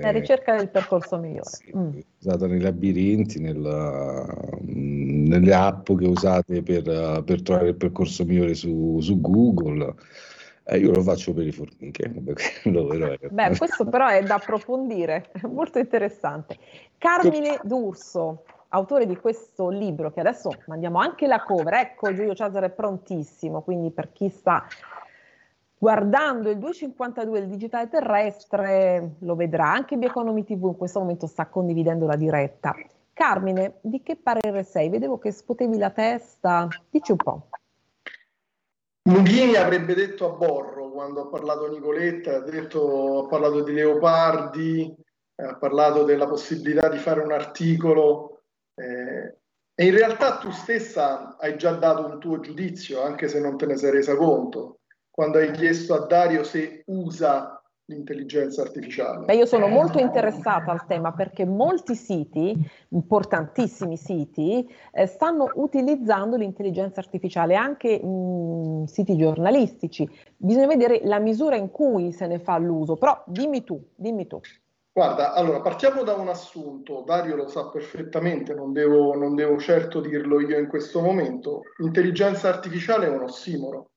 Speaker 3: La ricerca del percorso migliore. Sì, mm.
Speaker 8: Usata nei labirinti, nella, nelle app che usate per, per, trovare il percorso migliore su, su Google. Eh, io lo faccio per i formiche. *laughs*
Speaker 3: Beh, questo però è da approfondire, è molto interessante. Carmine D'Urso, autore di questo libro, che adesso mandiamo anche la cover. Ecco, Giulio Cesare è prontissimo, quindi per chi sta guardando il 252 del digitale terrestre lo vedrà, anche Bioeconomy TV in questo momento sta condividendo la diretta. Carmine, di che parere sei? Vedevo che scuotevi la testa, dici un po'.
Speaker 9: Mughini avrebbe detto a Borro, quando ha parlato Nicoletta, ha, detto, ha parlato di leopardi, ha parlato della possibilità di fare un articolo eh, e in realtà tu stessa hai già dato un tuo giudizio, anche se non te ne sei resa conto, quando hai chiesto a Dario se usa l'intelligenza artificiale?
Speaker 3: Beh, io sono molto interessata al tema perché molti siti, importantissimi siti, eh, stanno utilizzando l'intelligenza artificiale, anche mh, siti giornalistici. Bisogna vedere la misura in cui se ne fa l'uso, però dimmi tu, dimmi tu.
Speaker 9: Guarda, allora partiamo da un assunto, Dario lo sa perfettamente, non devo, non devo certo dirlo io in questo momento. Intelligenza artificiale è un ossimoro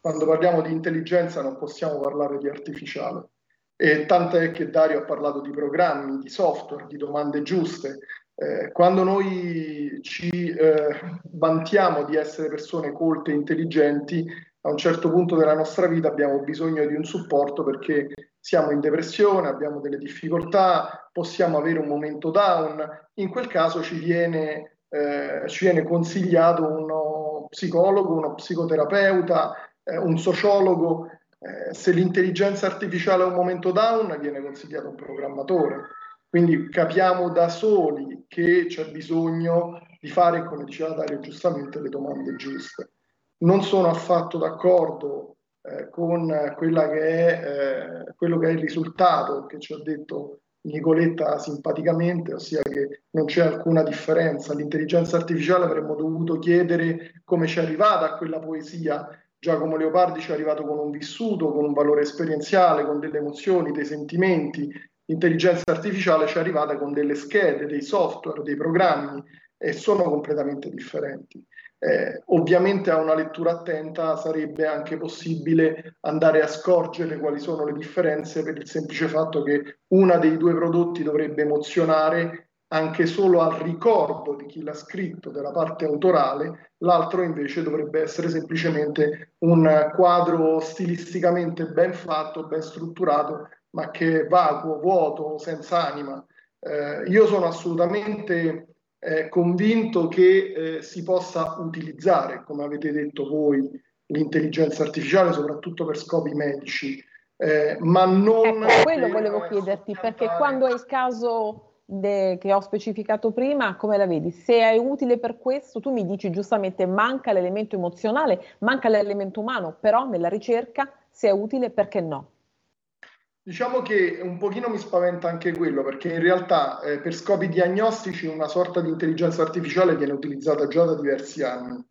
Speaker 9: quando parliamo di intelligenza non possiamo parlare di artificiale. E tant'è che Dario ha parlato di programmi, di software, di domande giuste. Eh, quando noi ci eh, vantiamo di essere persone colte e intelligenti, a un certo punto della nostra vita abbiamo bisogno di un supporto perché siamo in depressione, abbiamo delle difficoltà, possiamo avere un momento down. In quel caso ci viene, eh, ci viene consigliato uno psicologo, uno psicoterapeuta, eh, un sociologo, eh, se l'intelligenza artificiale ha un momento down, viene consigliato un programmatore. Quindi capiamo da soli che c'è bisogno di fare, come diceva Dario giustamente, le domande giuste. Non sono affatto d'accordo eh, con è, eh, quello che è il risultato che ci ha detto Nicoletta simpaticamente, ossia che non c'è alcuna differenza. L'intelligenza artificiale avremmo dovuto chiedere come ci è arrivata quella poesia Giacomo Leopardi ci è arrivato con un vissuto, con un valore esperienziale, con delle emozioni, dei sentimenti. L'intelligenza artificiale ci è arrivata con delle schede, dei software, dei programmi e sono completamente differenti. Eh, ovviamente a una lettura attenta sarebbe anche possibile andare a scorgere quali sono le differenze per il semplice fatto che una dei due prodotti dovrebbe emozionare anche solo al ricordo di chi l'ha scritto della parte autorale, l'altro invece dovrebbe essere semplicemente un quadro stilisticamente ben fatto, ben strutturato, ma che è vacuo, vuoto, senza anima. Eh, io sono assolutamente eh, convinto che eh, si possa utilizzare, come avete detto voi, l'intelligenza artificiale, soprattutto per scopi medici, eh, ma non...
Speaker 3: Ecco, quello volevo chiederti, perché quando è il caso de, che ho specificato prima, come la vedi? Se è utile per questo, tu mi dici giustamente manca l'elemento emozionale, manca l'elemento umano, però nella ricerca se è utile perché no?
Speaker 9: Diciamo che un pochino mi spaventa anche quello, perché in realtà eh, per scopi diagnostici una sorta di intelligenza artificiale viene utilizzata già da diversi anni.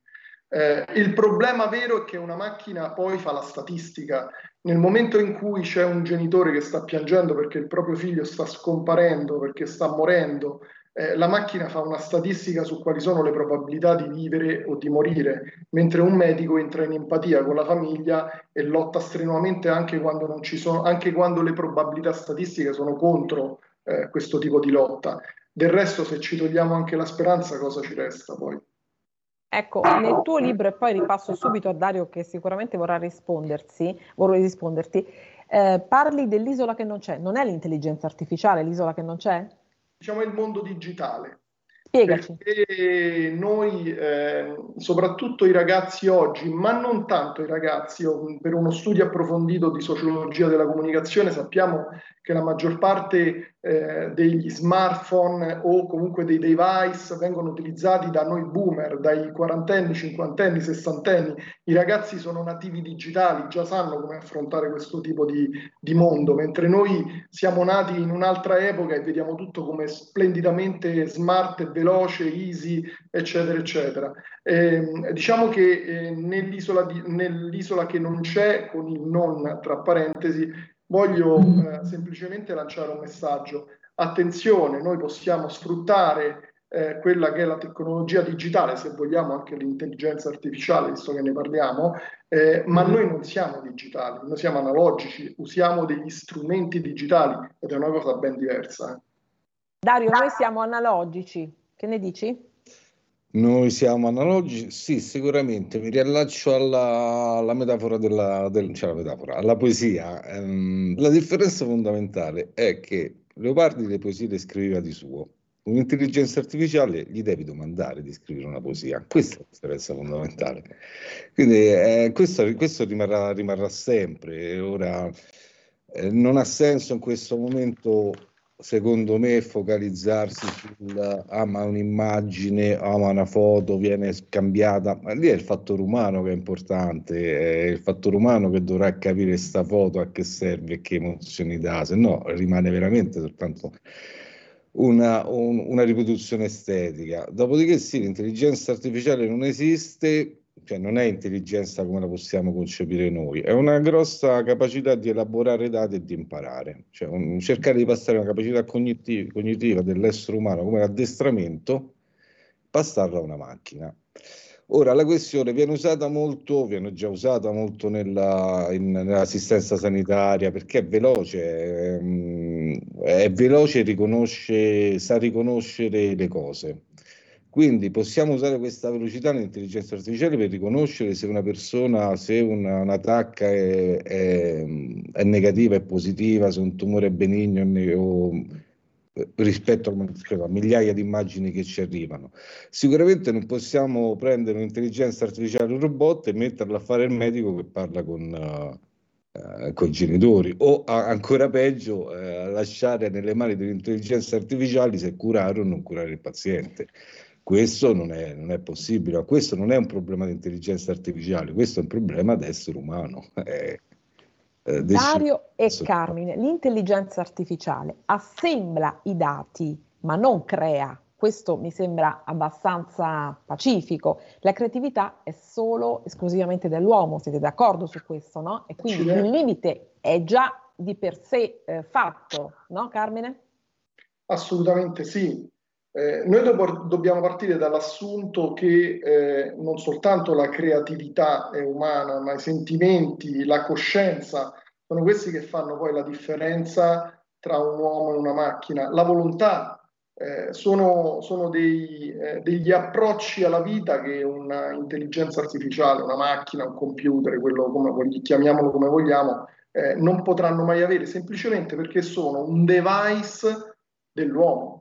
Speaker 9: Eh, il problema vero è che una macchina poi fa la statistica nel momento in cui c'è un genitore che sta piangendo perché il proprio figlio sta scomparendo, perché sta morendo, eh, la macchina fa una statistica su quali sono le probabilità di vivere o di morire, mentre un medico entra in empatia con la famiglia e lotta strenuamente anche quando, sono, anche quando le probabilità statistiche sono contro eh, questo tipo di lotta. Del resto, se ci togliamo anche la speranza, cosa ci resta poi?
Speaker 3: Ecco, nel tuo libro, e poi ripasso subito a Dario che sicuramente vorrà rispondersi, vorrei risponderti, eh, parli dell'isola che non c'è. Non è l'intelligenza artificiale l'isola che non c'è?
Speaker 9: Diciamo il mondo digitale.
Speaker 3: Spiegaci.
Speaker 9: Perché noi, eh, soprattutto i ragazzi oggi, ma non tanto i ragazzi, per uno studio approfondito di sociologia della comunicazione sappiamo che la maggior parte eh, degli smartphone o comunque dei device vengono utilizzati da noi boomer, dai quarantenni, cinquantenni, sessantenni. I ragazzi sono nativi digitali, già sanno come affrontare questo tipo di, di mondo, mentre noi siamo nati in un'altra epoca e vediamo tutto come splendidamente smart e veloce, easy, eccetera, eccetera. Eh, diciamo che eh, nell'isola, di, nell'isola che non c'è, con il non tra parentesi, voglio eh, semplicemente lanciare un messaggio. Attenzione, noi possiamo sfruttare eh, quella che è la tecnologia digitale, se vogliamo anche l'intelligenza artificiale, visto che ne parliamo, eh, ma noi non siamo digitali, noi siamo analogici, usiamo degli strumenti digitali ed è una cosa ben diversa.
Speaker 3: Dario, noi siamo analogici, che ne dici?
Speaker 8: Noi siamo analogici? Sì, sicuramente. Mi riallaccio alla, alla metafora della, del, cioè la metafora, alla poesia. Um, la differenza fondamentale è che Leopardi le poesie le scriveva di suo, Un'intelligenza artificiale gli devi domandare di scrivere una poesia, questa è la differenza fondamentale. Quindi eh, questo, questo rimarrà, rimarrà, sempre. Ora, eh, non ha senso in questo momento secondo me focalizzarsi sul ah ma un'immagine, ah ma una foto viene scambiata, ma lì è il fattore umano che è importante, è il fattore umano che dovrà capire sta foto a che serve e che emozioni dà, se no rimane veramente soltanto una, un, una riproduzione estetica. Dopodiché sì, l'intelligenza artificiale non esiste, cioè non è intelligenza come la possiamo concepire noi, è una grossa capacità di elaborare dati e di imparare, cioè un, cercare di passare una capacità cognitiva, cognitiva dell'essere umano come l'addestramento, passarla a una macchina. Ora la questione viene usata molto, viene già usata molto nella, in, nell'assistenza sanitaria perché è veloce, ehm, è veloce riconosce, sa riconoscere le cose. Quindi possiamo usare questa velocità nell'intelligenza artificiale per riconoscere se una persona, se una, una tacca è, è, è, negativa, è positiva, se un tumore è benigno o, rispetto a, migliaia di immagini che ci arrivano. Sicuramente non possiamo prendere un'intelligenza artificiale, un robot e metterla a fare il medico che parla con... Uh, Uh, con i genitori o a, ancora peggio uh, lasciare nelle mani delle intelligenze artificiali se curare o non curare il paziente. Questo non è, non è, possibile, questo non è un problema di intelligenza artificiale, questo è un problema di essere umano. *laughs* Eh,
Speaker 3: eh, Dario e Carmine, l'intelligenza artificiale assembla i dati ma non crea. Questo mi sembra abbastanza pacifico. La creatività è solo esclusivamente dell'uomo, siete d'accordo su questo, no? E quindi il limite è già di per sé eh, fatto, no Carmine?
Speaker 9: Assolutamente sì. Eh, noi do- dobbiamo partire dall'assunto che eh, non soltanto la creatività è umana, ma i sentimenti, la coscienza sono questi che fanno poi la differenza tra un uomo e una macchina. La volontà eh, sono, sono dei, eh, degli approcci alla vita che un'intelligenza artificiale, una macchina, un computer, quello come, chiamiamolo come vogliamo, eh, non potranno mai avere, semplicemente perché sono un device dell'uomo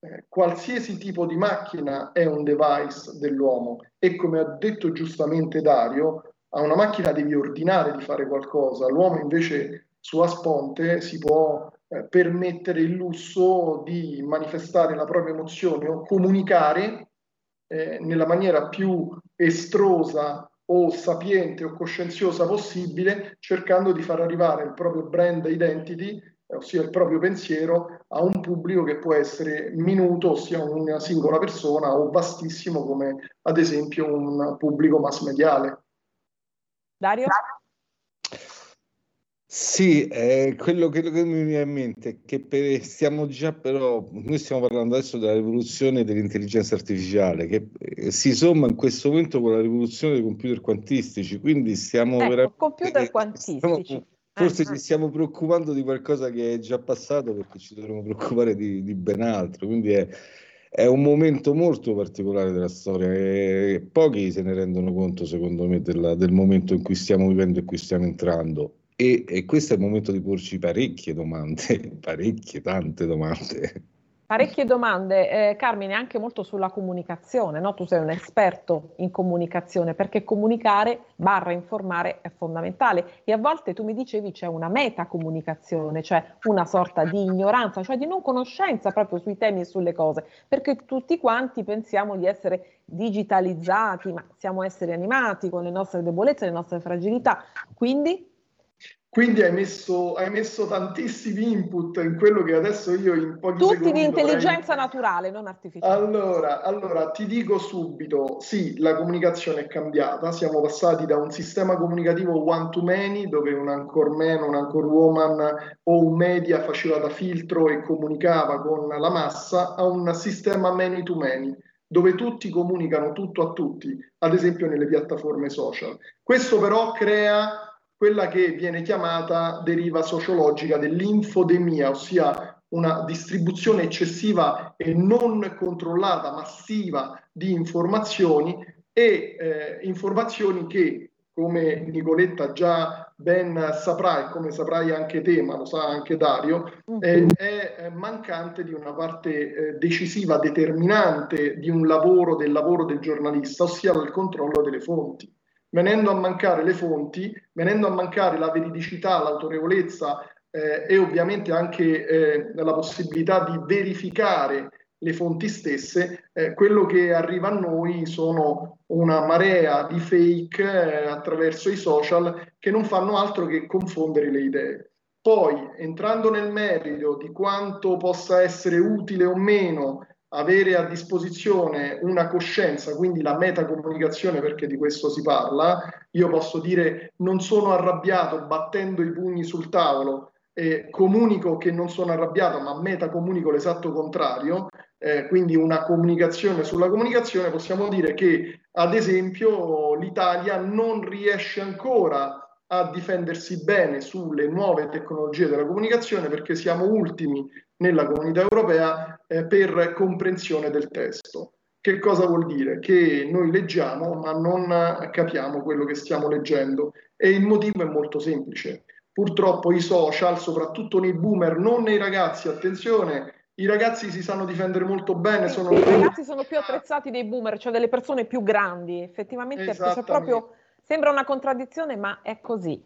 Speaker 9: eh, qualsiasi tipo di macchina è un device dell'uomo e come ha detto giustamente Dario, a una macchina devi ordinare di fare qualcosa, l'uomo invece su Asponte si può eh, permettere il lusso di manifestare la propria emozione o comunicare eh, nella maniera più estrosa o sapiente o coscienziosa possibile, cercando di far arrivare il proprio brand identity ossia il proprio pensiero, a un pubblico che può essere minuto, ossia una singola persona, o vastissimo come ad esempio un pubblico mass mediale.
Speaker 3: Dario?
Speaker 8: Sì, eh, quello, quello, che mi viene in mente è che per, stiamo già però, noi stiamo parlando adesso della rivoluzione dell'intelligenza artificiale che eh, si somma in questo momento con la rivoluzione dei computer quantistici, quindi stiamo
Speaker 3: ecco,
Speaker 8: veramente...
Speaker 3: computer *laughs* quantistici.
Speaker 8: Stiamo, Forse ci stiamo preoccupando di qualcosa che è già passato perché ci dovremmo preoccupare di, di ben altro. Quindi è, è, un momento molto particolare della storia e pochi se ne rendono conto, secondo me, della, del momento in cui stiamo vivendo e in cui stiamo entrando. E, e questo è il momento di porci parecchie domande, *laughs* parecchie, tante domande.
Speaker 3: Parecchie domande, eh, Carmine, anche molto sulla comunicazione, no? Tu sei un esperto in comunicazione perché comunicare barra informare è fondamentale. E a volte tu mi dicevi c'è una metacomunicazione, cioè una sorta di ignoranza, cioè di non conoscenza proprio sui temi e sulle cose, perché tutti quanti pensiamo di essere digitalizzati, ma siamo esseri animati con le nostre debolezze, le nostre fragilità, quindi
Speaker 9: quindi hai messo, hai messo, tantissimi input in quello che adesso io in pochi
Speaker 3: Tutti
Speaker 9: secondi
Speaker 3: di intelligenza dovrei... naturale, non artificiale.
Speaker 9: Allora, allora, ti dico subito, sì, la comunicazione è cambiata, siamo passati da un sistema comunicativo one to many, dove un anchor man, un anchor woman o un media faceva da filtro e comunicava con la massa, a un sistema many to many dove tutti comunicano tutto a tutti, ad esempio nelle piattaforme social. Questo però crea quella che viene chiamata deriva sociologica dell'infodemia, ossia una distribuzione eccessiva e non controllata, massiva di informazioni e eh, informazioni che come Nicoletta già ben saprà e come saprai anche te, ma lo sa anche Dario, eh, è mancante di una parte eh, decisiva, determinante di un lavoro, del lavoro del giornalista, ossia il controllo delle fonti. Venendo a mancare le fonti, venendo a mancare la veridicità, l'autorevolezza eh, e ovviamente anche eh, la possibilità di verificare le fonti stesse, eh, quello che arriva a noi sono una marea di fake eh, attraverso i social che non fanno altro che confondere le idee. Poi, entrando nel merito di quanto possa essere utile o meno avere a disposizione una coscienza, quindi la metacomunicazione, perché di questo si parla, io posso dire non sono arrabbiato battendo i pugni sul tavolo, eh, comunico che non sono arrabbiato, ma metacomunico l'esatto contrario, eh, quindi una comunicazione sulla comunicazione, possiamo dire che ad esempio l'Italia non riesce ancora a difendersi bene sulle nuove tecnologie della comunicazione perché siamo ultimi nella comunità europea eh, per comprensione del testo. Che cosa vuol dire? Che noi leggiamo ma non capiamo quello che stiamo leggendo e il motivo è molto semplice. Purtroppo i social, soprattutto nei boomer, non nei ragazzi, attenzione, i ragazzi si sanno difendere molto bene. Sono...
Speaker 3: I ragazzi sono più attrezzati dei boomer, cioè delle persone più grandi. Effettivamente proprio, sembra una contraddizione, ma è così.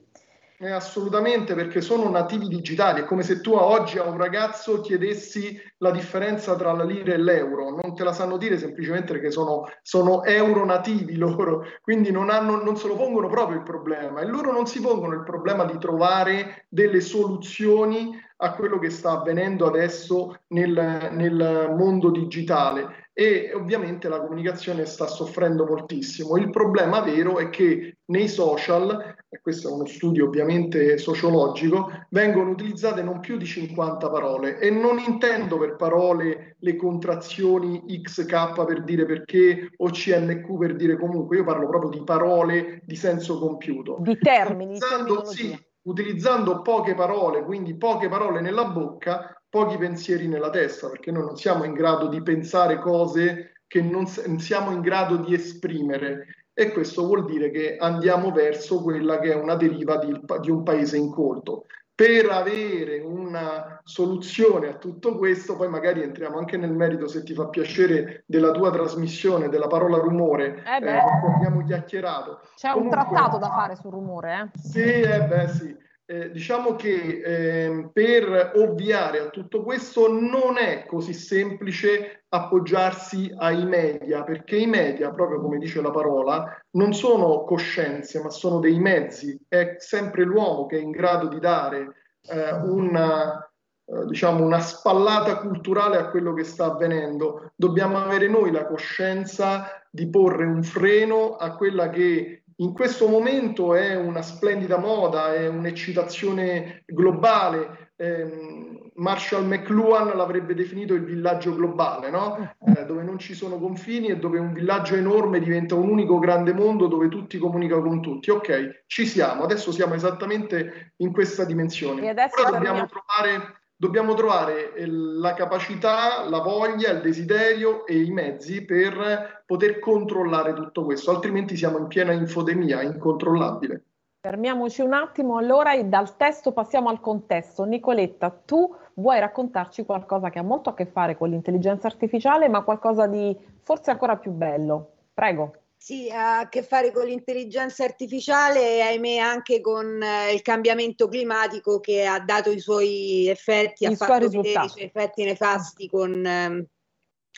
Speaker 9: Eh, assolutamente, perché sono nativi digitali. È come se tu oggi a un ragazzo chiedessi la differenza tra la lira e l'euro. Non te la sanno dire semplicemente perché sono, sono euro nativi loro, quindi non, hanno, non se lo pongono proprio il problema. E loro non si pongono il problema di trovare delle soluzioni a quello che sta avvenendo adesso nel, nel mondo digitale e ovviamente la comunicazione sta soffrendo moltissimo. Il problema vero è che nei social, e questo è uno studio ovviamente sociologico, vengono utilizzate non più di 50 parole e non intendo per parole le contrazioni XK per dire perché o CNQ per dire comunque, io parlo proprio di parole di senso compiuto.
Speaker 3: Di termini.
Speaker 9: Utilizzando, sì, utilizzando poche parole, quindi poche parole nella bocca, pochi pensieri nella testa, perché noi non siamo in grado di pensare cose che non siamo in grado di esprimere e questo vuol dire che andiamo verso quella che è una deriva di, di un paese incolto. Per avere una soluzione a tutto questo, poi magari entriamo anche nel merito, se ti fa piacere, della tua trasmissione della parola rumore, eh eh, abbiamo chiacchierato.
Speaker 3: C'è Comunque, un trattato da fare sul rumore, eh?
Speaker 9: Sì, eh beh, sì. Eh, diciamo che eh, per ovviare a tutto questo non è così semplice appoggiarsi ai media, perché i media, proprio come dice la parola, non sono coscienze, ma sono dei mezzi. È sempre l'uomo che è in grado di dare eh, una, eh, diciamo una spallata culturale a quello che sta avvenendo. Dobbiamo avere noi la coscienza di porre un freno a quella che in questo momento è una splendida moda, è un'eccitazione globale. Eh, Marshall McLuhan l'avrebbe definito il villaggio globale, no? eh, dove non ci sono confini e dove un villaggio enorme diventa un unico grande mondo dove tutti comunicano con tutti. Ok, ci siamo, adesso siamo esattamente in questa dimensione. Ora dobbiamo trovare dobbiamo trovare la capacità, la voglia, il desiderio e i mezzi per poter controllare tutto questo, altrimenti siamo in piena infodemia, incontrollabile.
Speaker 3: Fermiamoci un attimo allora e dal testo passiamo al contesto. Nicoletta, tu vuoi raccontarci qualcosa che ha molto a che fare con l'intelligenza artificiale, ma qualcosa di forse ancora più bello. Prego.
Speaker 7: Sì, ha a che fare con l'intelligenza artificiale e ahimè anche con eh, il cambiamento climatico che ha dato i suoi effetti, I ha fatto vedere i suoi effetti nefasti con, eh,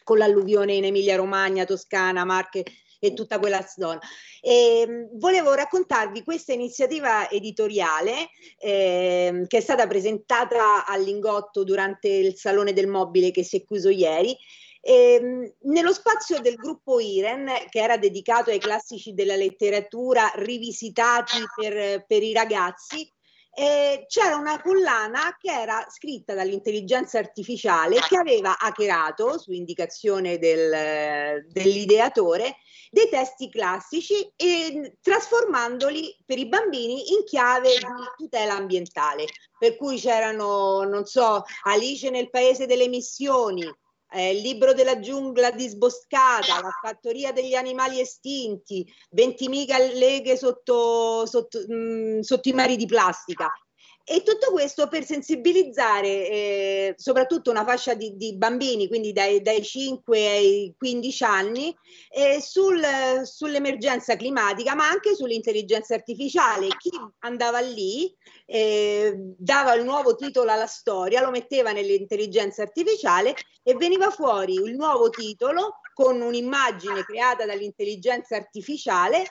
Speaker 7: con l'alluvione in Emilia Romagna, Toscana, Marche e tutta quella zona. E, ehm, volevo raccontarvi questa iniziativa editoriale eh, che è stata presentata all'Ingotto durante il Salone del Mobile che si è chiuso ieri e, ehm, nello spazio del gruppo Iren, che era dedicato ai classici della letteratura rivisitati per, per i ragazzi, eh, c'era una collana che era scritta dall'intelligenza artificiale che aveva hackerato, su indicazione del, dell'ideatore, dei testi classici e trasformandoli per i bambini in chiave di tutela ambientale. Per cui c'erano, non so, Alice nel paese delle missioni, eh, il libro della giungla disboscata, la fattoria degli animali estinti, 20.000 leghe sotto, sotto, mh, mm, sotto i mari di plastica. E tutto questo per sensibilizzare eh, soprattutto una fascia di, di bambini, quindi dai, dai, 5 ai 15 anni, eh, sul, sull'emergenza climatica, ma anche sull'intelligenza artificiale. Chi andava lì eh, dava il nuovo titolo alla storia, lo metteva nell'intelligenza artificiale e veniva fuori il nuovo titolo con un'immagine creata dall'intelligenza artificiale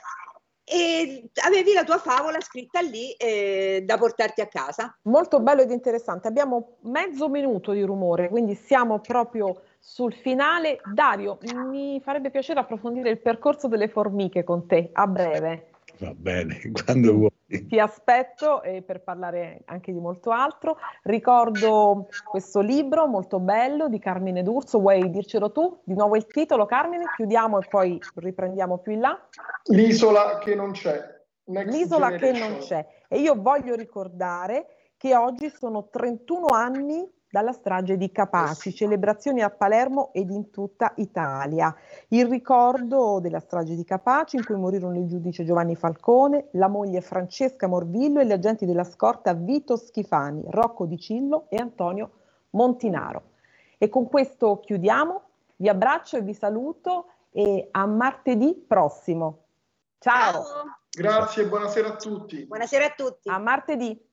Speaker 7: e avevi la tua favola scritta lì eh, da portarti a casa.
Speaker 3: Molto bello ed interessante. Abbiamo mezzo minuto di rumore, quindi siamo proprio sul finale. Dario, mi farebbe piacere approfondire il percorso delle formiche con te a breve.
Speaker 8: Va bene, *laughs* quando vuoi.
Speaker 3: Ti aspetto eh, per parlare anche di molto altro. Ricordo questo libro molto bello di Carmine D'Urso. Vuoi dircelo tu? Di nuovo il titolo, Carmine? Chiudiamo e poi riprendiamo più in là.
Speaker 9: L'isola che non c'è.
Speaker 3: Next L'isola generation. che non c'è. E io voglio ricordare che oggi sono 31 anni dalla strage di Capaci, celebrazioni a Palermo ed in tutta Italia. Il ricordo della strage di Capaci in cui morirono il giudice Giovanni Falcone, la moglie Francesca Morvillo e gli agenti della scorta Vito Schifani, Rocco Di Cillo e Antonio Montinaro. E con questo chiudiamo, vi abbraccio e vi saluto e a martedì prossimo. Ciao. Ciao.
Speaker 9: Grazie e buonasera a tutti.
Speaker 7: Buonasera a tutti.
Speaker 3: A martedì.